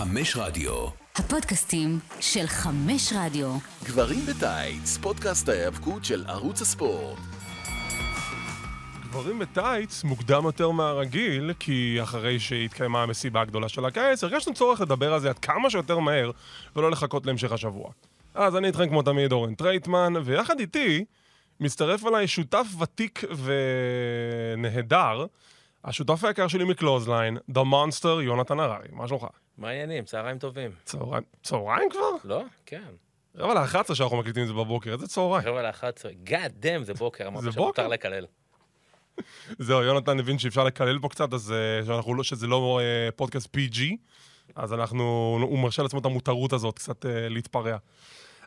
חמש רדיו. הפודקאסטים של חמש רדיו. גברים בטייץ, פודקאסט ההיאבקות של ערוץ הספורט. גברים בטייץ מוקדם יותר מהרגיל, כי אחרי שהתקיימה המסיבה הגדולה של הקיץ, הרגשנו צורך לדבר על זה עד כמה שיותר מהר, ולא לחכות להמשך השבוע. אז אני איתכם כמו תמיד אורן טרייטמן, ויחד איתי מצטרף אליי שותף ותיק ונהדר, השותף היקר שלי מקלוזליין, The Monster, יונתן הררי. מה שלומך? מה העניינים? צהריים טובים. צהריים, צהריים כבר? לא? כן. רבע ל-11 שאנחנו מקליטים את זה בבוקר, איזה צהריים. רבע ל-11. God damn, זה בוקר. אמרת שמותר? לקלל. זהו, יונתן הבין שאפשר לקלל פה קצת, אז אה, שאנחנו לא, שזה לא אה, פודקאסט PG, אז אנחנו, הוא מרשה לעצמו את המותרות הזאת, קצת אה, להתפרע.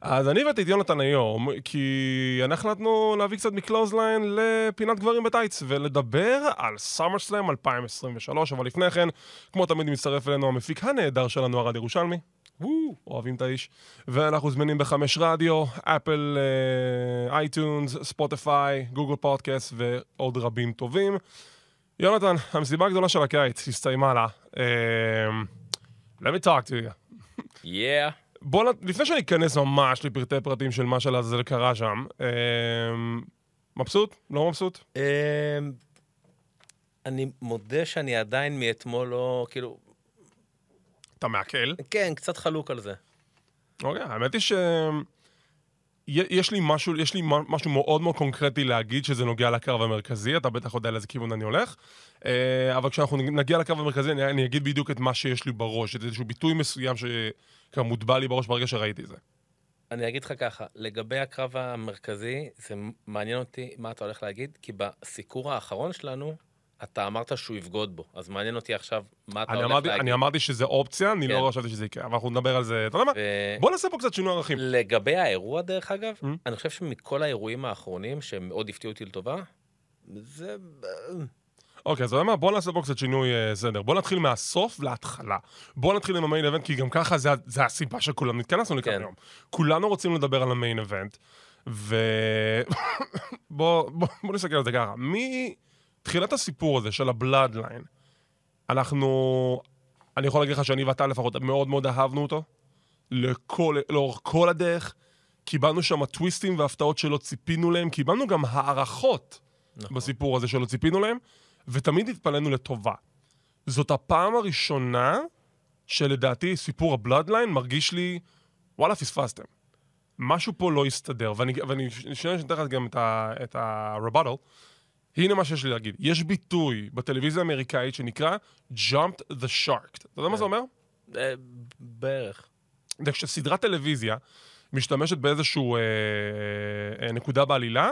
אז אני הבאתי את יונתן היום, כי אנחנו החלטנו להביא קצת מקלוזליין לפינת גברים בטייץ, ולדבר על סאמרסלאם 2023, אבל לפני כן, כמו תמיד מצטרף אלינו המפיק הנהדר שלנו, ארד ירושלמי. וואו, אוהבים את האיש. ואנחנו זמינים בחמש רדיו, אפל, אה, אייטונס, ספוטיפיי, גוגל פודקאסט ועוד רבים טובים. יונתן, המסיבה הגדולה של הקיץ הסתיימה לה. אה, let me talk to you. Yeah. בוא, לפני שאני אכנס ממש לפרטי פרטים של מה שלעזאזל קרה שם, אה, מבסוט? לא מבסוט? אמ, אני מודה שאני עדיין מאתמול לא, כאילו, אתה מעכל? כן, קצת חלוק על זה. אוקיי, האמת היא ש... יש לי משהו, יש לי משהו מאוד מאוד קונקרטי להגיד שזה נוגע לקרב המרכזי, אתה בטח יודע לאיזה כיוון אני הולך. אה, אבל כשאנחנו נגיע לקרב המרכזי, אני, אני אגיד בדיוק את מה שיש לי בראש, את איזשהו ביטוי מסוים שכבר מוטבע לי בראש ברגע שראיתי זה. אני אגיד לך ככה, לגבי הקרב המרכזי, זה מעניין אותי מה אתה הולך להגיד, כי בסיקור האחרון שלנו, אתה אמרת שהוא יבגוד בו. אז מעניין אותי עכשיו מה אתה הולך אמרתי, להגיד. אני אמרתי שזה אופציה, אני כן. לא חשבתי שזה יקרה, אבל אנחנו נדבר על זה, אתה יודע מה? ו- בוא נעשה פה קצת שינוי ערכים. לגבי האירוע, דרך אגב, Mm. אני חושב שמכל האירועים האחרונים, שהם מאוד הפתיעו אותי לטובה, זה... אוקיי, אז אתה יודע מה? בוא נעשה פה קצת שינוי אה, סדר. בוא נתחיל מהסוף להתחלה. בוא נתחיל עם המיין איבנט, כי גם ככה זה, זה הסיבה שכולנו התכנסנו לכאן כן. היום. כולנו רוצים לדבר על המיין איבנט, ו... בוא, בוא, בוא נסתכל על זה ככה. מתחילת הסיפור הזה של הבלאדליין, אנחנו... אני יכול להגיד לך שאני ואתה לפחות מאוד מאוד אהבנו אותו. לכל, לאורך כל הדרך. קיבלנו שם טוויסטים והפתעות שלא ציפינו להם. קיבלנו גם הערכות נכון. בסיפור הזה שלא ציפינו להם, ותמיד התפלאנו לטובה. זאת הפעם הראשונה שלדעתי סיפור הבלאדליין מרגיש לי, וואלה, פספסתם. משהו פה לא הסתדר, ואני, ואני שנייה שאני אתן לך גם את, ה-rebuttal. הנה מה שיש לי להגיד. יש ביטוי בטלוויזיה האמריקאית שנקרא Jumped the Shark. אתה יודע מה זה אומר? אה, בערך. זה כשסדרת טלוויזיה משתמשת באיזשהו אה, אה, נקודה בעלילה,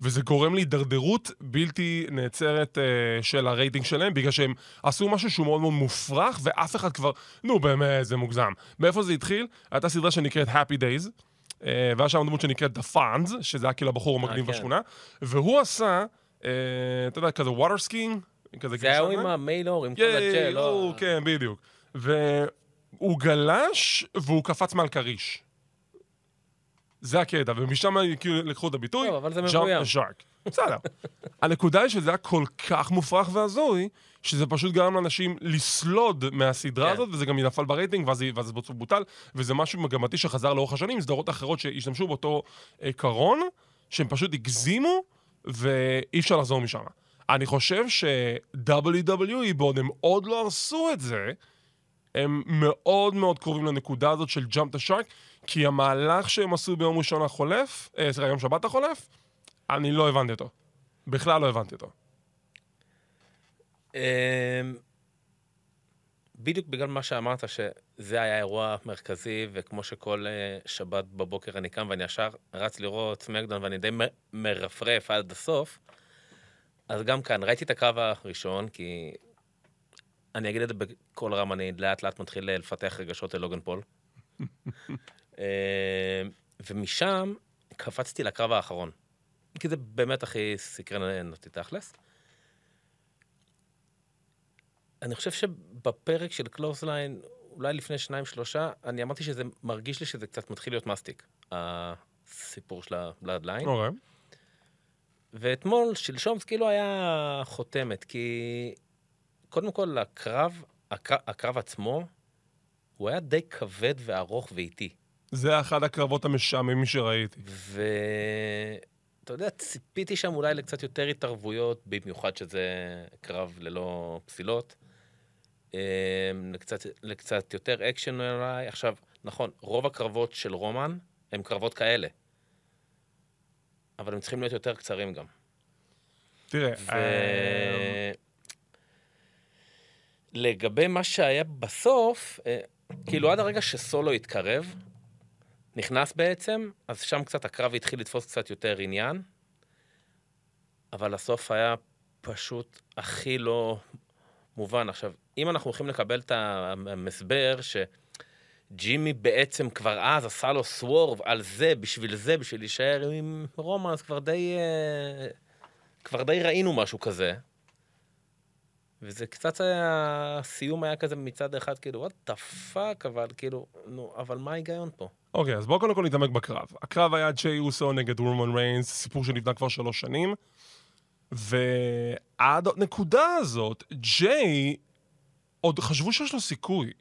וזה גורם להידרדרות בלתי נעצרת אה, של הרייטינג שלהם, בגלל שהם עשו משהו שהוא מאוד מאוד מופרך, ואף אחד כבר, נו באמת, זה מוגזם. מאיפה זה התחיל? הייתה סדרה שנקראת Happy Days, אה, והיה שם דמות שנקראת The Fonz, שזה היה כאילו הבחור המגניב כן. בשכונה, והוא עשה, אה, אתה יודע, כזה water skiing, כזה זה היה הוא עם המיילור, עם כל ייי, הג'ל, לא... כן, בדיוק. והוא גלש והוא קפץ מעל כריש. זה הקטע, ומשם כאילו לקחו את הביטוי, טוב, אבל זה מבוים. shark. בסדר. הנקודה היא שזה היה כל כך מופרך והזוי, שזה פשוט גרם לאנשים לסלוד מהסדרה כן. הזאת, וזה גם נפל ברייטינג, ואז זה בוטל, וזה משהו מגמתי שחזר לאורך השנים, סדרות אחרות שהשתמשו באותו עיקרון, שהם פשוט הגזימו, ואי אפשר לחזור משם. אני חושב ש-WWE, בעוד הם עוד לא הרסו את זה, הם מאוד מאוד קרובים לנקודה הזאת של jump the shark, כי המהלך שהם עשו ביום ראשון החולף, אה, סליחה, יום שבת החולף, אני לא הבנתי אותו. בכלל לא הבנתי אותו. אמ, בדיוק בגלל מה שאמרת, שזה היה אירוע מרכזי, וכמו שכל אה, שבת בבוקר אני קם ואני ישר רץ לראות סמקדאון ואני די מרפרף עד הסוף, אז גם כאן, ראיתי את הקרב הראשון, כי אני אגיד את זה בקול רם, אני לאט לאט מתחיל אה, לפתח רגשות אל לוגן פול. אמ, ומשם קפצתי לקרב האחרון, כי זה באמת הכי סקרן אותי תכלס. אני חושב שבפרק של קלוסליין, אולי לפני שניים, שלושה, אני אמרתי שזה מרגיש לי שזה קצת מתחיל להיות מסטיק, הסיפור של הבלאדליין. אוקיי. ואתמול, שלשום, זה כאילו היה חותמת, כי קודם כל, הקרב, הקרב, הקרב עצמו, הוא היה די כבד וארוך ואיטי. זה אחד הקרבות המשעממים שראיתי. ואתה יודע, ציפיתי שם אולי לקצת יותר התערבויות, במיוחד שזה קרב ללא פסילות. אה, לקצת, לקצת יותר אקשן אולי. עכשיו, נכון, רוב הקרבות של רומן הם קרבות כאלה. אבל הם צריכים להיות יותר קצרים גם. תראה, ו... לגבי מה שהיה בסוף, אה, כאילו עד הרגע שסולו התקרב, נכנס בעצם, אז שם קצת הקרב התחיל לתפוס קצת יותר עניין, אבל הסוף היה פשוט הכי לא מובן. עכשיו, אם אנחנו הולכים לקבל את המסבר שג'ימי בעצם כבר אז עשה לו סוורב על זה, בשביל זה, בשביל להישאר עם רומן, אז כבר די... אה, כבר די ראינו משהו כזה. וזה קצת היה, הסיום היה כזה מצד אחד, כאילו, what the fuck, אבל כאילו, נו, אבל מה ההיגיון פה? אוקיי, אז בואו קודם כל נתעמק בקרב. הקרב היה ג'יי אוסו נגד רומן ריינס, סיפור שנבנה כבר שלוש שנים, ועד הנקודה הזאת, ג'יי, עוד חשבו שיש לו סיכוי.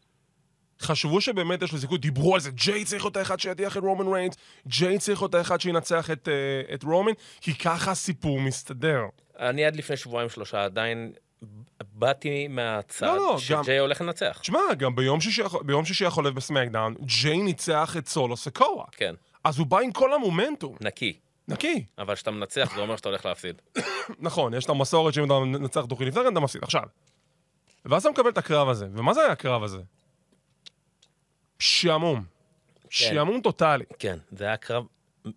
חשבו שבאמת יש לו סיכוי, דיברו על זה, ג'יי צריך להיות האחד שידיח את רומן ריינס, ג'יי צריך להיות האחד שינצח את, uh, את רומן, כי ככה הסיפור מסתדר. אני עד לפני שבועיים שלושה עדיין באתי מהצד לא, לא, שג'יי גם- הולך לנצח. תשמע, גם ביום שישי, ביום שישי החולף בסמקדאון, ג'יי ניצח את סולו סקואה. כן, אז הוא בא עם כל המומנטום. נקי. נקי. אבל כשאתה מנצח זה אומר שאתה הולך להפסיד. נכון, יש את המסורת שאם אתה מנצח דוחי לפני כן, אתה מפסיד. עכשיו, ואז אתה מקבל את הקרב הזה. ומה זה היה הקרב הזה? שעמום. שעמום טוטאלי. כן, זה היה קרב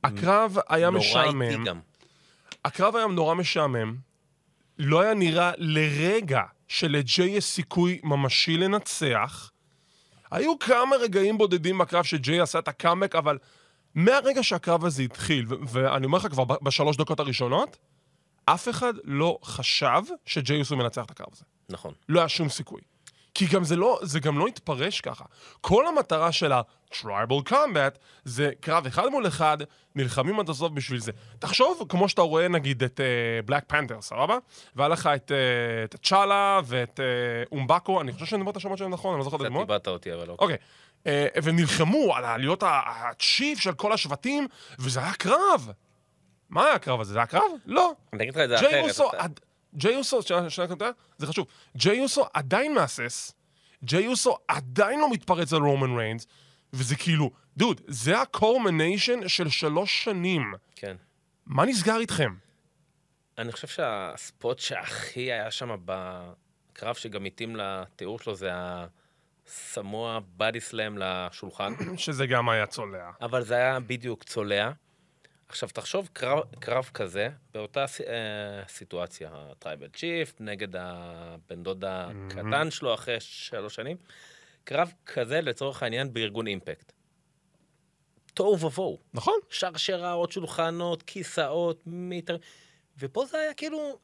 הקרב היה נורא איטי משעמם. גם. הקרב היה נורא משעמם. לא היה נראה לרגע שלג'יי יש סיכוי ממשי לנצח. היו כמה רגעים בודדים בקרב שג'יי עשה את הקאמבק, אבל מהרגע שהקרב הזה התחיל, ו- ואני אומר לך כבר בשלוש דקות הראשונות, אף אחד לא חשב שג'יי אוסו מנצח את הקרב הזה. נכון. לא היה שום סיכוי. כי גם זה לא, זה גם לא התפרש ככה. כל המטרה של ה-Tribal Combat זה קרב אחד מול אחד, נלחמים עד הסוף בשביל זה. תחשוב, כמו שאתה רואה נגיד את בלק פנתר, סבבה? והיה לך את, uh, צ'אלה ואת uh, אומבקו, אני חושב שאני אומר את השמות שלהם נכון, אני לא זוכר את קצת הדמות. איבדת אותי, אבל לא. אוקיי. אה, והם נלחמו על העליות הצ'יף של כל השבטים, וזה היה קרב. מה היה הקרב הזה? זה היה קרב? לא. אני אגיד לך את זה ג'יי אחרת. אתה- עד- ג'יי אוסו, שנייה, שנייה, שנייה, זה חשוב. ג'יי אוסו עדיין מהסס, ג'יי אוסו עדיין לא מתפרץ על רומן ריינס, וזה כאילו, דוד, זה הקורמניישן של שלוש שנים. כן. מה נסגר איתכם? אני חושב שהספוט שהכי היה שם בקרב שגם התאים לתיאור שלו זה הסמוע בדי סלאם לשולחן, שזה גם היה צולע. אבל זה היה בדיוק צולע. עכשיו, תחשוב קרב, קרב כזה, באותה אה, סיטואציה, ה Tribal Chief נגד הבן דוד הקטן שלו אחרי שלוש שנים, קרב כזה לצורך העניין בארגון אימפקט. תוהו ובוהו. נכון? שרשראות, שולחנות, כיסאות, מיטר... ופה זה היה כאילו...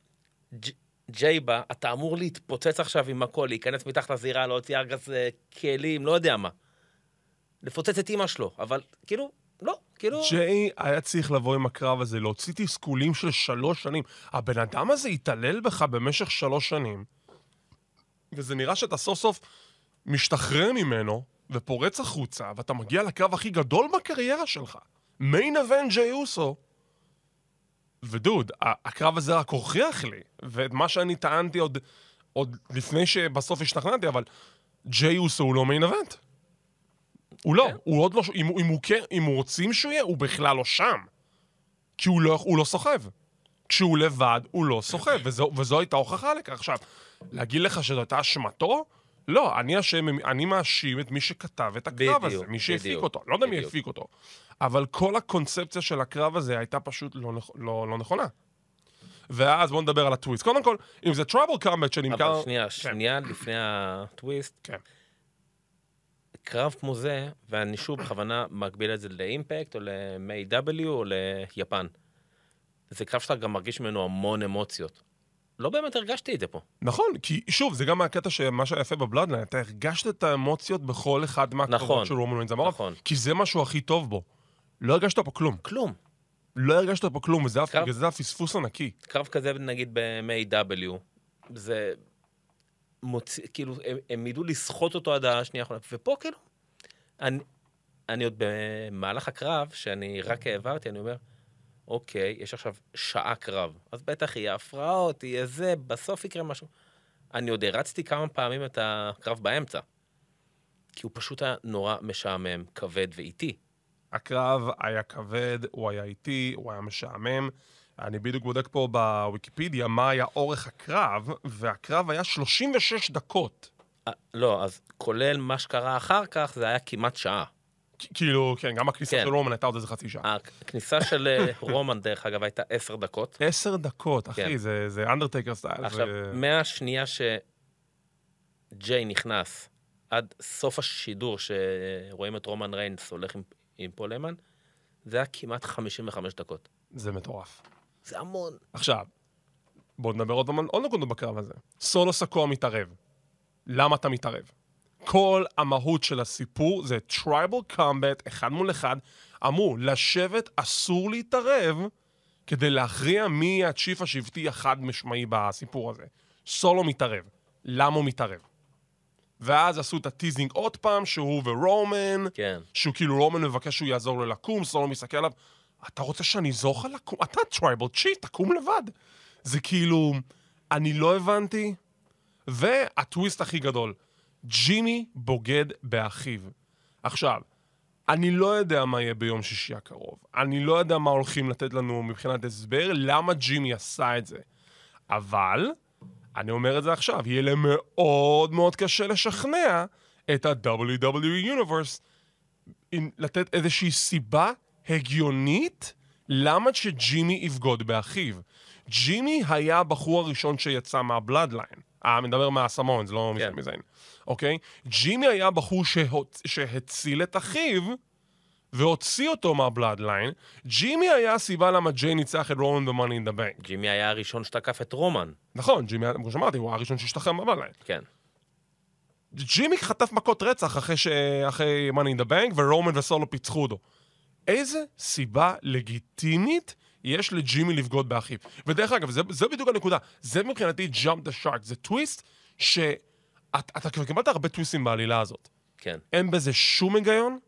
ג'- ג'יי בא, אתה אמור להתפוצץ עכשיו עם הכל, להיכנס מתחת לזירה, להוציא ארגז אה, כלים, לא יודע מה. לפוצץ את אימא שלו, אבל כאילו, כאילו... ג'יי היה צריך לבוא עם הקרב הזה, להוציא תסכולים של שלוש שנים. הבן אדם הזה התעלל בך במשך שלוש שנים, וזה נראה שאתה סוף סוף משתחרר ממנו, ופורץ החוצה, ואתה מגיע לקרב הכי גדול בקריירה שלך. מיין אבנט ג'יי אוסו. ודוד, הקרב הזה רק הוכיח לי, ואת מה שאני טענתי עוד, עוד לפני שבסוף השתכנעתי, אבל ג'יי אוסו הוא לא מיין אבנט. הוא לא, כן. הוא עוד לא, אם, אם, הוא, כן- אם הוא רוצים שהוא יהיה, הוא בכלל לא שם. כי הוא לא, הוא לא סוחב. כשהוא לבד, הוא לא סוחב, וזו, וזו הייתה הוכחה לכך. עכשיו, להגיד לך שזו הייתה אשמתו? לא, אני אשם, אני מאשים את מי שכתב את הקרב הזה, בדיוק, מי שהפיק בדיוק, אותו. לא יודע מי. הפיק אותו. אבל כל הקונספציה של הקרב הזה הייתה פשוט לא, לא, לא נכונה. ואז בואו נדבר על הטוויסט. קודם כל, אם זה טראבל קאמבט שנמכר... אבל שנייה, כן. שנייה לפני הטוויסט, כן. קרב כמו זה, ואני שוב בכוונה מגביל את זה לאימפקט, או ל-MAW, או ליפן. זה קרב שאתה גם מרגיש ממנו המון אמוציות. לא באמת הרגשתי את זה פה. נכון, כי שוב, זה גם הקטע שמה שהיה יפה בבלאדליין, אתה הרגשת את האמוציות בכל אחד מהקרבות נכון, של רומן ריינס אמר, נכון. כי זה משהו הכי טוב בו. לא הרגשת פה כלום. כלום. לא הרגשת פה כלום, וזה קרב- הפספוס ענקי. קרב כזה, נגיד ב-MAW, זה מוציא, כאילו, הם, הם ידעו לסחוט אותו עד השנייה האחרונה, ופה כאילו, אני, אני עוד במהלך הקרב, שאני רק העברתי, אני אומר, אוקיי, יש עכשיו שעה קרב, אז בטח יהיה הפרעות, יהיה זה, בסוף יקרה משהו. אני עוד הרצתי כמה פעמים את הקרב באמצע, כי הוא פשוט היה נורא משעמם, כבד ואיטי. הקרב היה כבד, הוא היה איטי, הוא היה משעמם. אני בדיוק בודק פה בוויקיפדיה מה היה אורך הקרב, והקרב היה 36 דקות. אה, לא, אז כולל מה שקרה אחר כך, זה היה כמעט שעה. כאילו, כן, גם הכניסה כן. של רומן הייתה עוד איזה חצי שעה. הכניסה של אה, רומן, דרך אגב, הייתה עשר דקות. עשר דקות, אחי, כן. זה- אנדרטייקר סטייל. עכשיו, זה- מהשנייה שג'יי נכנס עד סוף השידור, שרואים את רומן ריינס הולך עם, עם פול זה היה כמעט 55 דקות. זה מטורף. זה המון. עכשיו, בואו נדבר עוד פעם על עוד נקודות בקרב הזה. סולו סקוע מתערב. למה אתה מתערב? כל המהות של הסיפור זה Tribal Combat, אחד מול אחד. אמרו, לשבט אסור להתערב כדי להכריע מי ה Chief השבטי החד משמעי בסיפור הזה. סולו מתערב. למה הוא מתערב? ואז עשו את ה teasing עוד פעם, שהוא ורומן, כן. שהוא כאילו רומן מבקש שהוא יעזור לו לקום, סולו מסתכל עליו, אתה רוצה שאני אעזור לך לקום? אתה tribal chief, תקום לבד. זה כאילו, אני לא הבנתי. והטוויסט הכי גדול, ג'ימי בוגד באחיו. עכשיו, אני לא יודע מה יהיה ביום שישי הקרוב. אני לא יודע מה הולכים לתת לנו מבחינת הסבר, למה ג'ימי עשה את זה. אבל, אני אומר את זה עכשיו, יהיה להם מאוד מאוד קשה לשכנע את ה-WWE Universe לתת איזושהי סיבה הגיונית למה שג'ימי יבגוד באחיו. ג'ימי היה הבחור הראשון שיצא מהבלאדליין. אה, מדבר מהסמון, זה לא כן. מזיין. אוקיי? ג'ימי היה הבחור שהוצ... שהציל את אחיו והוציא אותו מהבלאדליין. ג'ימי היה הסיבה למה ג'יי ניצח את רומן ב-Money in the Bank. ג'ימי היה הראשון שתקף את רומן. נכון, ג'ימי, היה- כמו שאמרתי, הוא הראשון שהשתחרר מהבלאדליין. כן. ג'ימי חטף מכות רצח אחרי, ש... אחרי Money in the Bank, ורומן וסולו פיצחו אותו. איזה סיבה לגיטימית יש לג'ימי לבגוד באחיו? ודרך אגב, זה, זה בדיוק הנקודה. זה מבחינתי jump the shark. זה טוויסט שאתה אתה כבר קיבלת הרבה טוויסטים בעלילה הזאת. כן. אין בזה שום היגיון,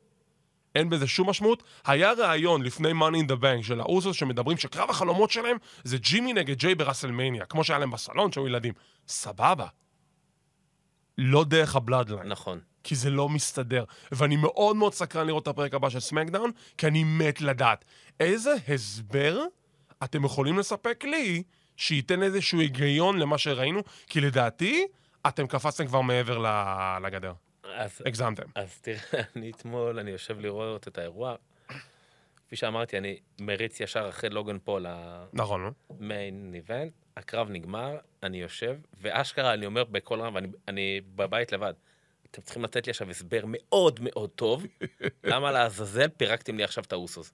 אין בזה שום משמעות. היה ראיון לפני Money in the Bank של האוסוס שמדברים שקרב החלומות שלהם זה ג'ימי נגד ג'יי בראסלמניה, כמו שהיה להם בסלון שהיו ילדים. סבבה. לא דרך הבלאדליין. נכון. כי זה לא מסתדר. ואני מאוד מאוד סקרן לראות את הפרק הבא של סמקדאון, כי אני מת לדעת איזה הסבר אתם יכולים לספק לי שייתן איזשהו היגיון למה שראינו, כי לדעתי, אתם קפצתם כבר מעבר לגדר. אז, הגזמתם. אז תראה, אני אתמול, אני יושב לראות את האירוע. כפי שאמרתי, אני מריץ ישר אחרי לוגן פול נכון? ה main event, הקרב נגמר, אני יושב, ואשכרה אני אומר בקול רם, ואני אני בבית לבד, אתם צריכים לתת לי עכשיו הסבר מאוד מאוד טוב, למה לעזאזל פירקתם לי עכשיו את האוסוס.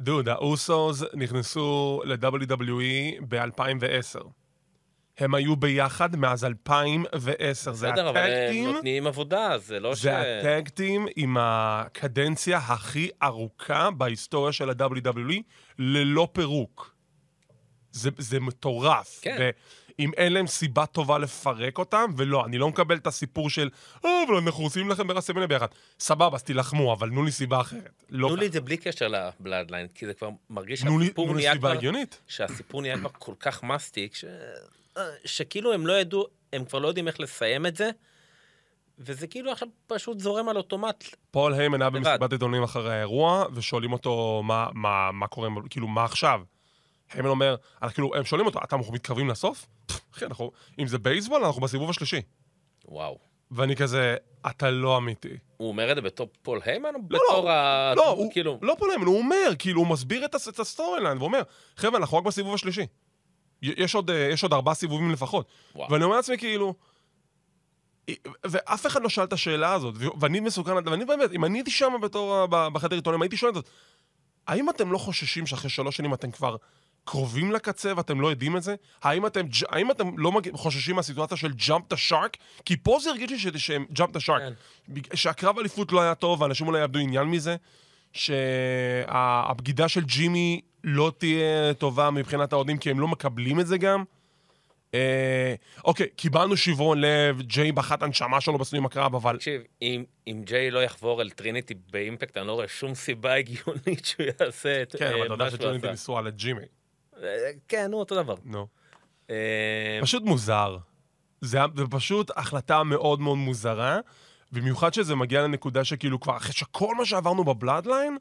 דוד, האוסוס נכנסו ל-WWE ב-2010. הם היו ביחד מאז 2010. זה בסדר, אבל הם נותנים עבודה, זה לא ש... זה הטאג-טים עם הקדנציה הכי ארוכה בהיסטוריה של ה-WWE, ללא פירוק. זה, זה מטורף. כן. ואם אין להם סיבה טובה לפרק אותם, ולא, אני לא מקבל את הסיפור של, אה, אבל אנחנו עושים לכם ברסמניה ביחד. סבבה, אז תילחמו, אבל תנו לי סיבה אחרת. לא תנו לי את זה בלי קשר לבלאדליין, כי זה כבר מרגיש תנו לי- שהסיפור תנו לי נהיה כבר... הגיונית. שהסיפור נהיה כבר כל כך מסטיק, ש... שכאילו הם לא ידעו, הם כבר לא יודעים איך לסיים את זה, וזה כאילו עכשיו פשוט זורם על אוטומט. פול היימן היה. במסיבת עיתונאים אחרי האירוע, ושואלים אותו מה, מה, מה קורה, כאילו, מה עכשיו? היימן אומר, אנחנו, כאילו, הם שואלים אותו, אתה אנחנו מתקרבים לסוף? אחי, אנחנו, אם זה בייסבול, אנחנו בסיבוב השלישי. וואו. ואני כזה, אתה לא אמיתי. הוא אומר את זה בתור פול היימן או לא, בתור ה... לא, הוא, כאילו... לא פול היימן, הוא אומר, כאילו, הוא מסביר את, הס- את ה story line, ואומר, חבר'ה, אנחנו רק בסיבוב השלישי. יש עוד, אה, יש עוד ארבעה סיבובים לפחות. וואו. ואני אומר לעצמי, כאילו... ואף אחד לא שאל את השאלה הזאת, ואני מסוכן, ואני באמת, אם אני הייתי שם בתור, בחדר עיתונאים, הייתי שואל את זאת, האם אתם לא חוששים שאחרי שלוש שנים אתם כבר קרובים לקצה ואתם לא יודעים את זה? האם אתם, האם אתם לא מג... חוששים מהסיטואציה של jump the shark? כי פה זה הרגיש לי ש- שהם shark. כן. בג- שהקרב אליפות לא היה טוב, ואנשים אולי יאבדו עניין מזה, שהבגידה של ג'ימי לא תהיה טובה מבחינת האוהדים, כי הם לא מקבלים את זה גם. אה, אוקיי, קיבלנו שברון לב, ג'יי בכה ת'נשמה שלו בסיום הקרב, אבל... תקשיב, אם, אם ג'יי לא יחבור אל טריניטי באימפקט, אני לא רואה שום סיבה הגיונית שהוא יעשה את כן, אבל אה, אתה יודע שטריניטי. ניסו על ג'ימי. כן, נו, אותו דבר. נו. אה, פשוט מוזר. זה, פשוט החלטה מאוד מאוד מוזרה, במיוחד שזה מגיע לנקודה שכאילו כבר אחרי שכל מה שעברנו בבלאדליין,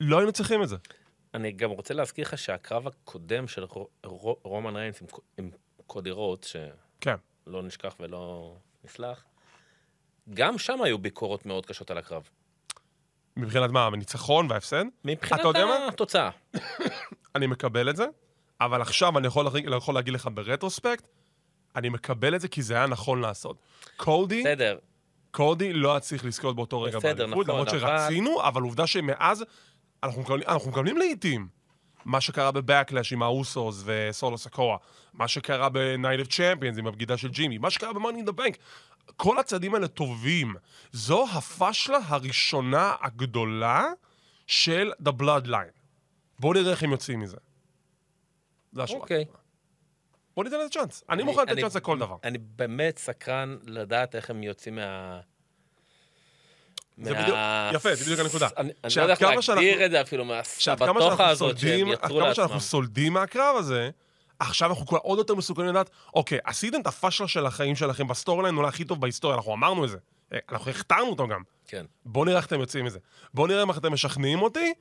לא היינו צריכים את זה. אני גם רוצה להזכיר לך שהקרב הקודם של רו- רו- רומן ריינס עם, עם קודי רוט, שלא כן. נשכח ולא נסלח, גם שם היו ביקורות מאוד קשות על הקרב. מבחינת מה, הניצחון וההפסד? מבחינת? התוצאה. אני מקבל את זה, אבל עכשיו אני יכול, להגיד- יכול להגיד לך ברטרוספקט, אני מקבל את זה כי זה היה נכון לעשות. קודי, בסדר, קודי לא היה צריך לזכות באותו רגע בסדר, באליפות, נכון, למרות אבל- שרצינו, אבל עובדה שמאז אנחנו מקבלים, אנחנו מקבלים לעיתים. מה שקרה בבקלאש עם האוסוס וסולו סקורה, מה שקרה ב-Night of Champions עם הבגידה של ג'ימי, מה שקרה ב-Money in the Bank, כל הצעדים האלה טובים. זו הפשלה הראשונה הגדולה של The Bloodline. בואו נראה איך הם יוצאים מזה. זה השורה. אוקיי. בואו ניתן לזה צ'אנס. אני מוכן לתת אני- צ'אנס לכל דבר. אני באמת סקרן לדעת איך הם יוצאים מה... זה בדיוק- יפה, זה בדיוק הנקודה. אני אני לא יודע איך להגדיר את זה אפילו, מהסבתוכה הזאת שהם סולדים, עד יצרו כמה לעצמם. שאנחנו סולדים מהקרב הזה, עכשיו אנחנו כבר עוד יותר מסוכנים לדעת, אוקיי, עשיתם את הפשלה של החיים שלכם בסטורי ליין אולי הכי טוב בהיסטוריה, אנחנו אמרנו את זה. אה, אנחנו הכתרנו אותו גם. כן. בואו נראה איך אתם יוצאים מזה. בואו נראה איך אתם משכנעים אותי.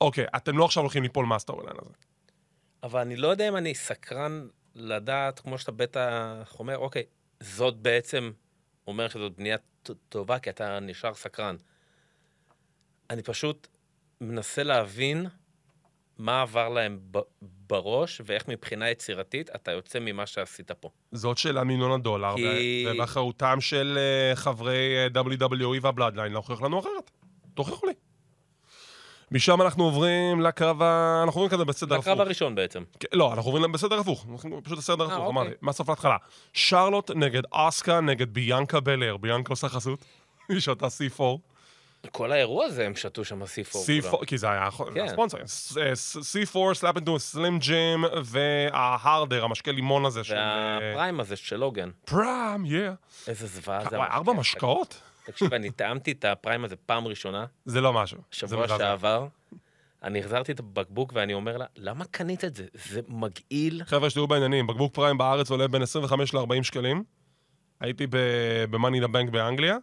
אוקיי, אתם לא עכשיו הולכים ליפול מה story line הזה. אבל אני לא יודע אם אני סקרן לדעת, כמו שאתה בטח אומר, אוקיי, זאת בעצם אומר שזאת בנייה טובה, כי אתה נשאר סקרן. אני פשוט מנסה להבין מה עבר להם ב- בראש, ואיך מבחינה יצירתית אתה יוצא ממה שעשית פה. זאת שאלה מיליון הדולר, כי- ובאחריותם של אה, חברי אה, WWE והבלאדליין להוכיח לנו אחרת. תוכיחו לי. משם אנחנו עוברים לקרב ה... אנחנו עוברים כזה בסדר הפוך. הקרב הראשון בעצם. כן, לא, אנחנו עוברים בסדר הפוך. פשוט בסדר הפוך, אוקיי. אמרתי. מהסוף להתחלה. שרלוט נגד אסקה נגד ביאנקה בלר. ביאנקה עושה חסות. היא שותה C4. כל האירוע הזה הם שתו שם C4. כולם. C4, כי זה היה כן. הספונסר. אה, C4, snap into Slim Jim, וההרדר, המשקה לימון הזה של... אה, והפריים הזה של לוגן. פריים, יא. איזה זוועה זה. וואי. ארבע משקאות? תקשיב, אני טעמתי את הפריים הזה פעם ראשונה, זה לא משהו. שבוע. שעבר. אני החזרתי את הבקבוק ואני אומר לה, למה קנית את זה? זה מגעיל. חבר'ה, שתהיו בעניינים, בקבוק פריים בארץ עולה בין 25 ל-40 שקלים. הייתי ב-Money the Bank באנגליה,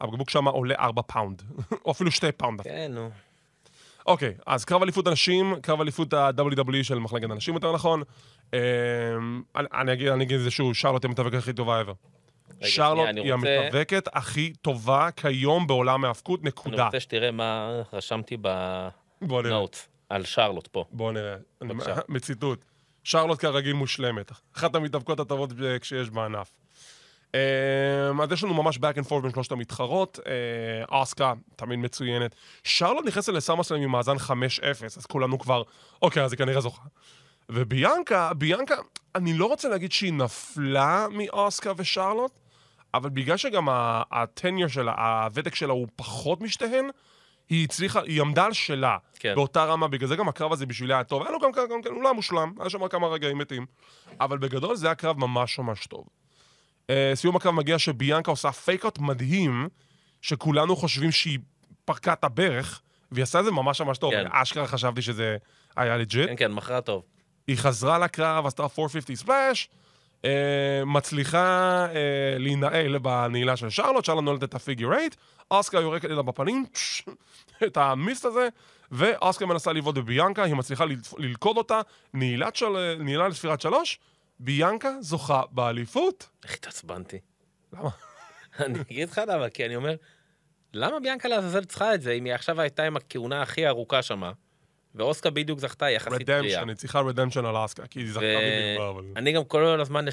הבקבוק שם עולה 4 פאונד, או אפילו 2 פאונד. כן, נו. אוקיי, אז קרב אליפות הנשים, קרב אליפות ה-WWE של מחלקת הנשים יותר נכון. אמ, אני אני אגיד אני אגיד את זה שוב, שרלוט היא המתאבקת הכי טובה ever. שרלוט אני היא רוצה- המתאבקת הכי טובה כיום בעולם ההאבקות, אני נקודה. רוצה שתראה מה רשמתי. בנוט על שרלוט פה. בוא נראה. אני- בבקשה. בציטוט. שרלוט כרגיל מושלמת. אחת המתאבקות הטובות אה, כשיש בענף. אמ, אז יש לנו ממש back and forth בין שלושת המתחרות. אה, אסקה, תמיד מצוינת. שרלוט נכנסת לסמאסלם עם מאזן 5-0, אז כולנו כבר, אוקיי, אז היא כנראה זוכה. וביאנקה, ביאנקה, אני לא רוצה להגיד שהיא נפלה מאוסקה ושרלוט, אבל בגלל שגם ה tenure שלה, הוותק שלה הוא פחות משתיהן, היא הצליחה, היא עמדה על שלה. כן. באותה רמה, בגלל זה גם הקרב הזה בשבילה היה טוב. היה לו גם, גם, גם, הוא לא היה מושלם, היה שם כמה רגעים מתים. אבל בגדול זה היה קרב ממש ממש טוב. אה, סיום הקרב מגיע שביאנקה עושה fake out מדהים, שכולנו חושבים שהיא פרקה את הברך, והיא עשה את זה ממש ממש טוב. כן. אשכרה חשבתי שזה היה legit. כן, כן, מכרה טוב. היא חזרה לקרב, עשתה 450 splash, אה, מצליחה אה, להינעל בנעילה של שרלוט, שרלוט נועלת את ה figure 8, אסקה יורקת לה בפנים, את ה mist הזה, ואסקה מנסה לבעוט בביאנקה, היא מצליחה ללכוד אותה. נעילה לספירת שלוש, ביאנקה זוכה באליפות. איך התעצבנתי. למה? אני אגיד לך למה, כי אני אומר, למה ביאנקה לעזאזל צריכה את זה, אם היא עכשיו הייתה עם הכהונה הכי ארוכה שמה, ואוסקה בדיוק זכתה יחסית טריה. רדמפשן, היא צריכה רדמפשן על אסקה, כי היא זכתה בדיוק, אבל... ואני גם כל הזמן.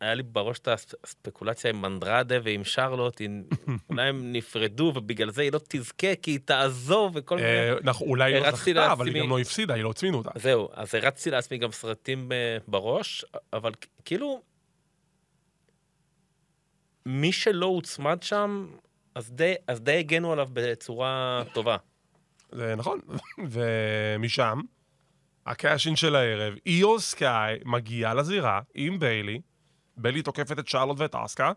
היה לי בראש את הספקולציה עם מנדרדה ועם שרלוט, אולי הם נפרדו ובגלל זה היא לא תזכה כי היא תעזוב וכל מיני... אה, נכון, אולי היא לא זכתה, אבל היא גם לא הפסידה, היא לא הצמינו אותה. זהו, אז הרצתי לעצמי גם סרטים אה, בראש, אבל כאילו, מי שלא הוצמד שם, אז די, אז די הגנו עליו בצורה טובה. זה נכון, ומשם הקאשין של הערב, איו סקאי מגיעה לזירה עם ביילי, ביילי תוקפת את שרלוט ואת אסקה,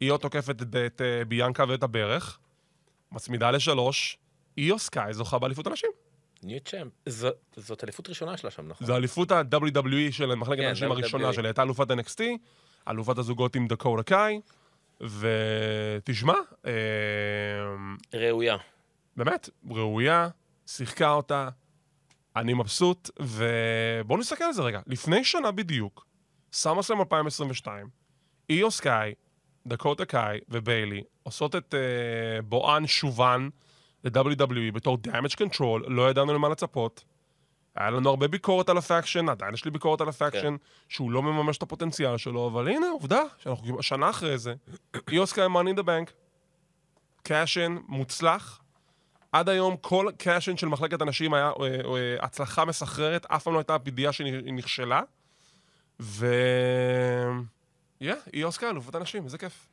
איו תוקפת את, את אה, ביאנקה ואת הברך, מצמידה לשלוש, איו סקאי זוכה באליפות הנשים. new champ. זו- זאת אליפות ראשונה שלה שם, נכון? זו אליפות ה-WWE של מחלקת כן, הנשים הראשונה WWE. שלה, הייתה אלופת NXT, אלופת הזוגות עם דקוטה קאי, ותשמע, אה, ראויה. באמת, ראויה, שיחקה אותה, אני מבסוט, ובואו נסתכל על זה רגע. לפני שנה בדיוק, סאמרסלם 2022, איו סקאי, דקוטה קאי וביילי עושות את uh, בואן שובן ל-WWE בתור damage control, לא ידענו למה לצפות. היה לנו הרבה ביקורת על ה faction, עדיין יש לי ביקורת על ה faction, כן. שהוא לא מממש את הפוטנציאל שלו, אבל הנה, עובדה, שאנחנו שנה אחרי זה, איו סקאי money in the bank, cash-in מוצלח. עד היום כל cash-in של מחלקת הנשים היה אה, אה, הצלחה מסחררת, אף פעם לא הייתה פדייה שהיא נכשלה. ו... איו סקאי, אלופת הנשים, איזה כיף.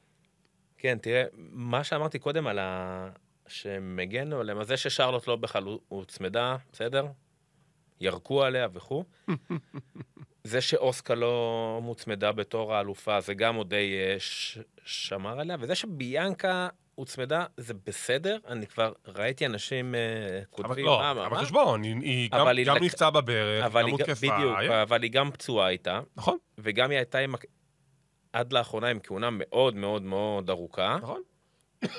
כן, תראה, מה שאמרתי קודם על ה... שהם הגנו עליהם, אז זה ששרלוט לא בכלל הו- הוצמדה, בסדר? ירקו עליה וכו'. זה שאוסקה לא מוצמדה בתור האלופה, זה גם עוד די אה, ש... שמר עליה, וזה שביאנקה הוצמדה, זה בסדר, אני כבר ראיתי אנשים אה, כותבים, לא, מה, מה, אבל מה? חשבון, היא, גם, נפצעה בברך, גם הותקפה. בדיוק, אבל היא גם פצועה הייתה, נכון, וגם היא הייתה עד לאחרונה עם כהונה מאוד מאוד מאוד ארוכה. נכון.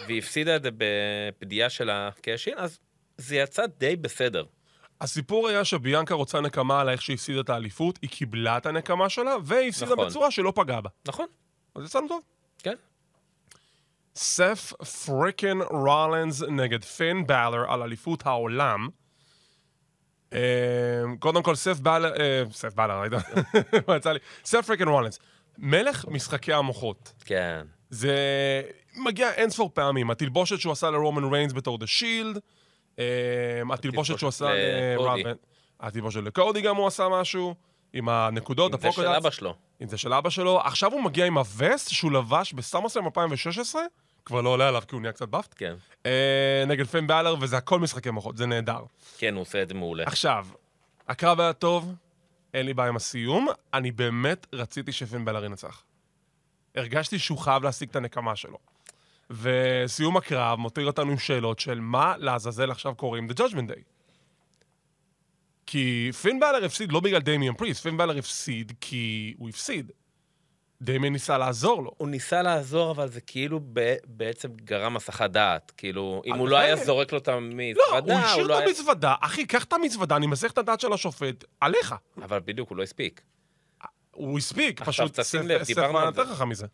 והיא הפסידה את זה בפדייה של ה cash-in, אז זה יצא די בסדר. הסיפור היה שביאנקה רוצה נקמה על איך שהיא הפסידה את האליפות, היא קיבלה את הנקמה שלה, והיא הפסידה נכון. בצורה שלא פגעה בה. נכון, אז יצאנו טוב. כן. סף freakin' רולנס נגד פין בלר על אליפות העולם. אה, קודם כל, סף בלר, אה, סף ראית? מה יצא לי? סף freakin' רולנס. מלך משחקי המוחות. כן. זה מגיע אינספור פעמים. התלבושת שהוא עשה לרומן ריינס בתור the Shield, התלבושת שהוא עשה. לרב... התלבושת לקודי גם הוא עשה משהו, עם הנקודות, זה של. אבא שלו. אם זה של אבא שלו. עכשיו הוא מגיע עם הווסט שהוא לבש בסמרסלם 2016, כבר לא עולה עליו כי הוא נהיה קצת buffed, כן. אה, נגד פן באלר, וזה הכל משחקי מוחות, זה נהדר. כן, הוא עושה את זה מעולה. עכשיו, הקרב היה טוב, אין לי בעיה עם הסיום, אני באמת רציתי שפן באלר ינצח. הרגשתי שהוא חייב להשיג את הנקמה שלו. וסיום הקרב מותיר אותנו עם שאלות של מה לעזאזל עכשיו קוראים The Judgment Day. כי פין באלר הפסיד לא בגלל דמיאן פריס, פין באלר הפסיד כי הוא הפסיד. דמיאן ניסה לעזור לו. הוא ניסה לעזור, אבל זה כאילו ב- בעצם גרם הסחת דעת. כאילו, אם אבל הוא לא היה זורק לו את לא, המזוודה, הוא השאיר לא את. המזוודה. אחי, קח את המזוודה, אני מסך את הדעת של השופט, עליך. אבל בדיוק, הוא לא הספיק. הוא הספיק, עכשיו, פשוט תשים סף דיברנו על יותר זה. חכם מזה.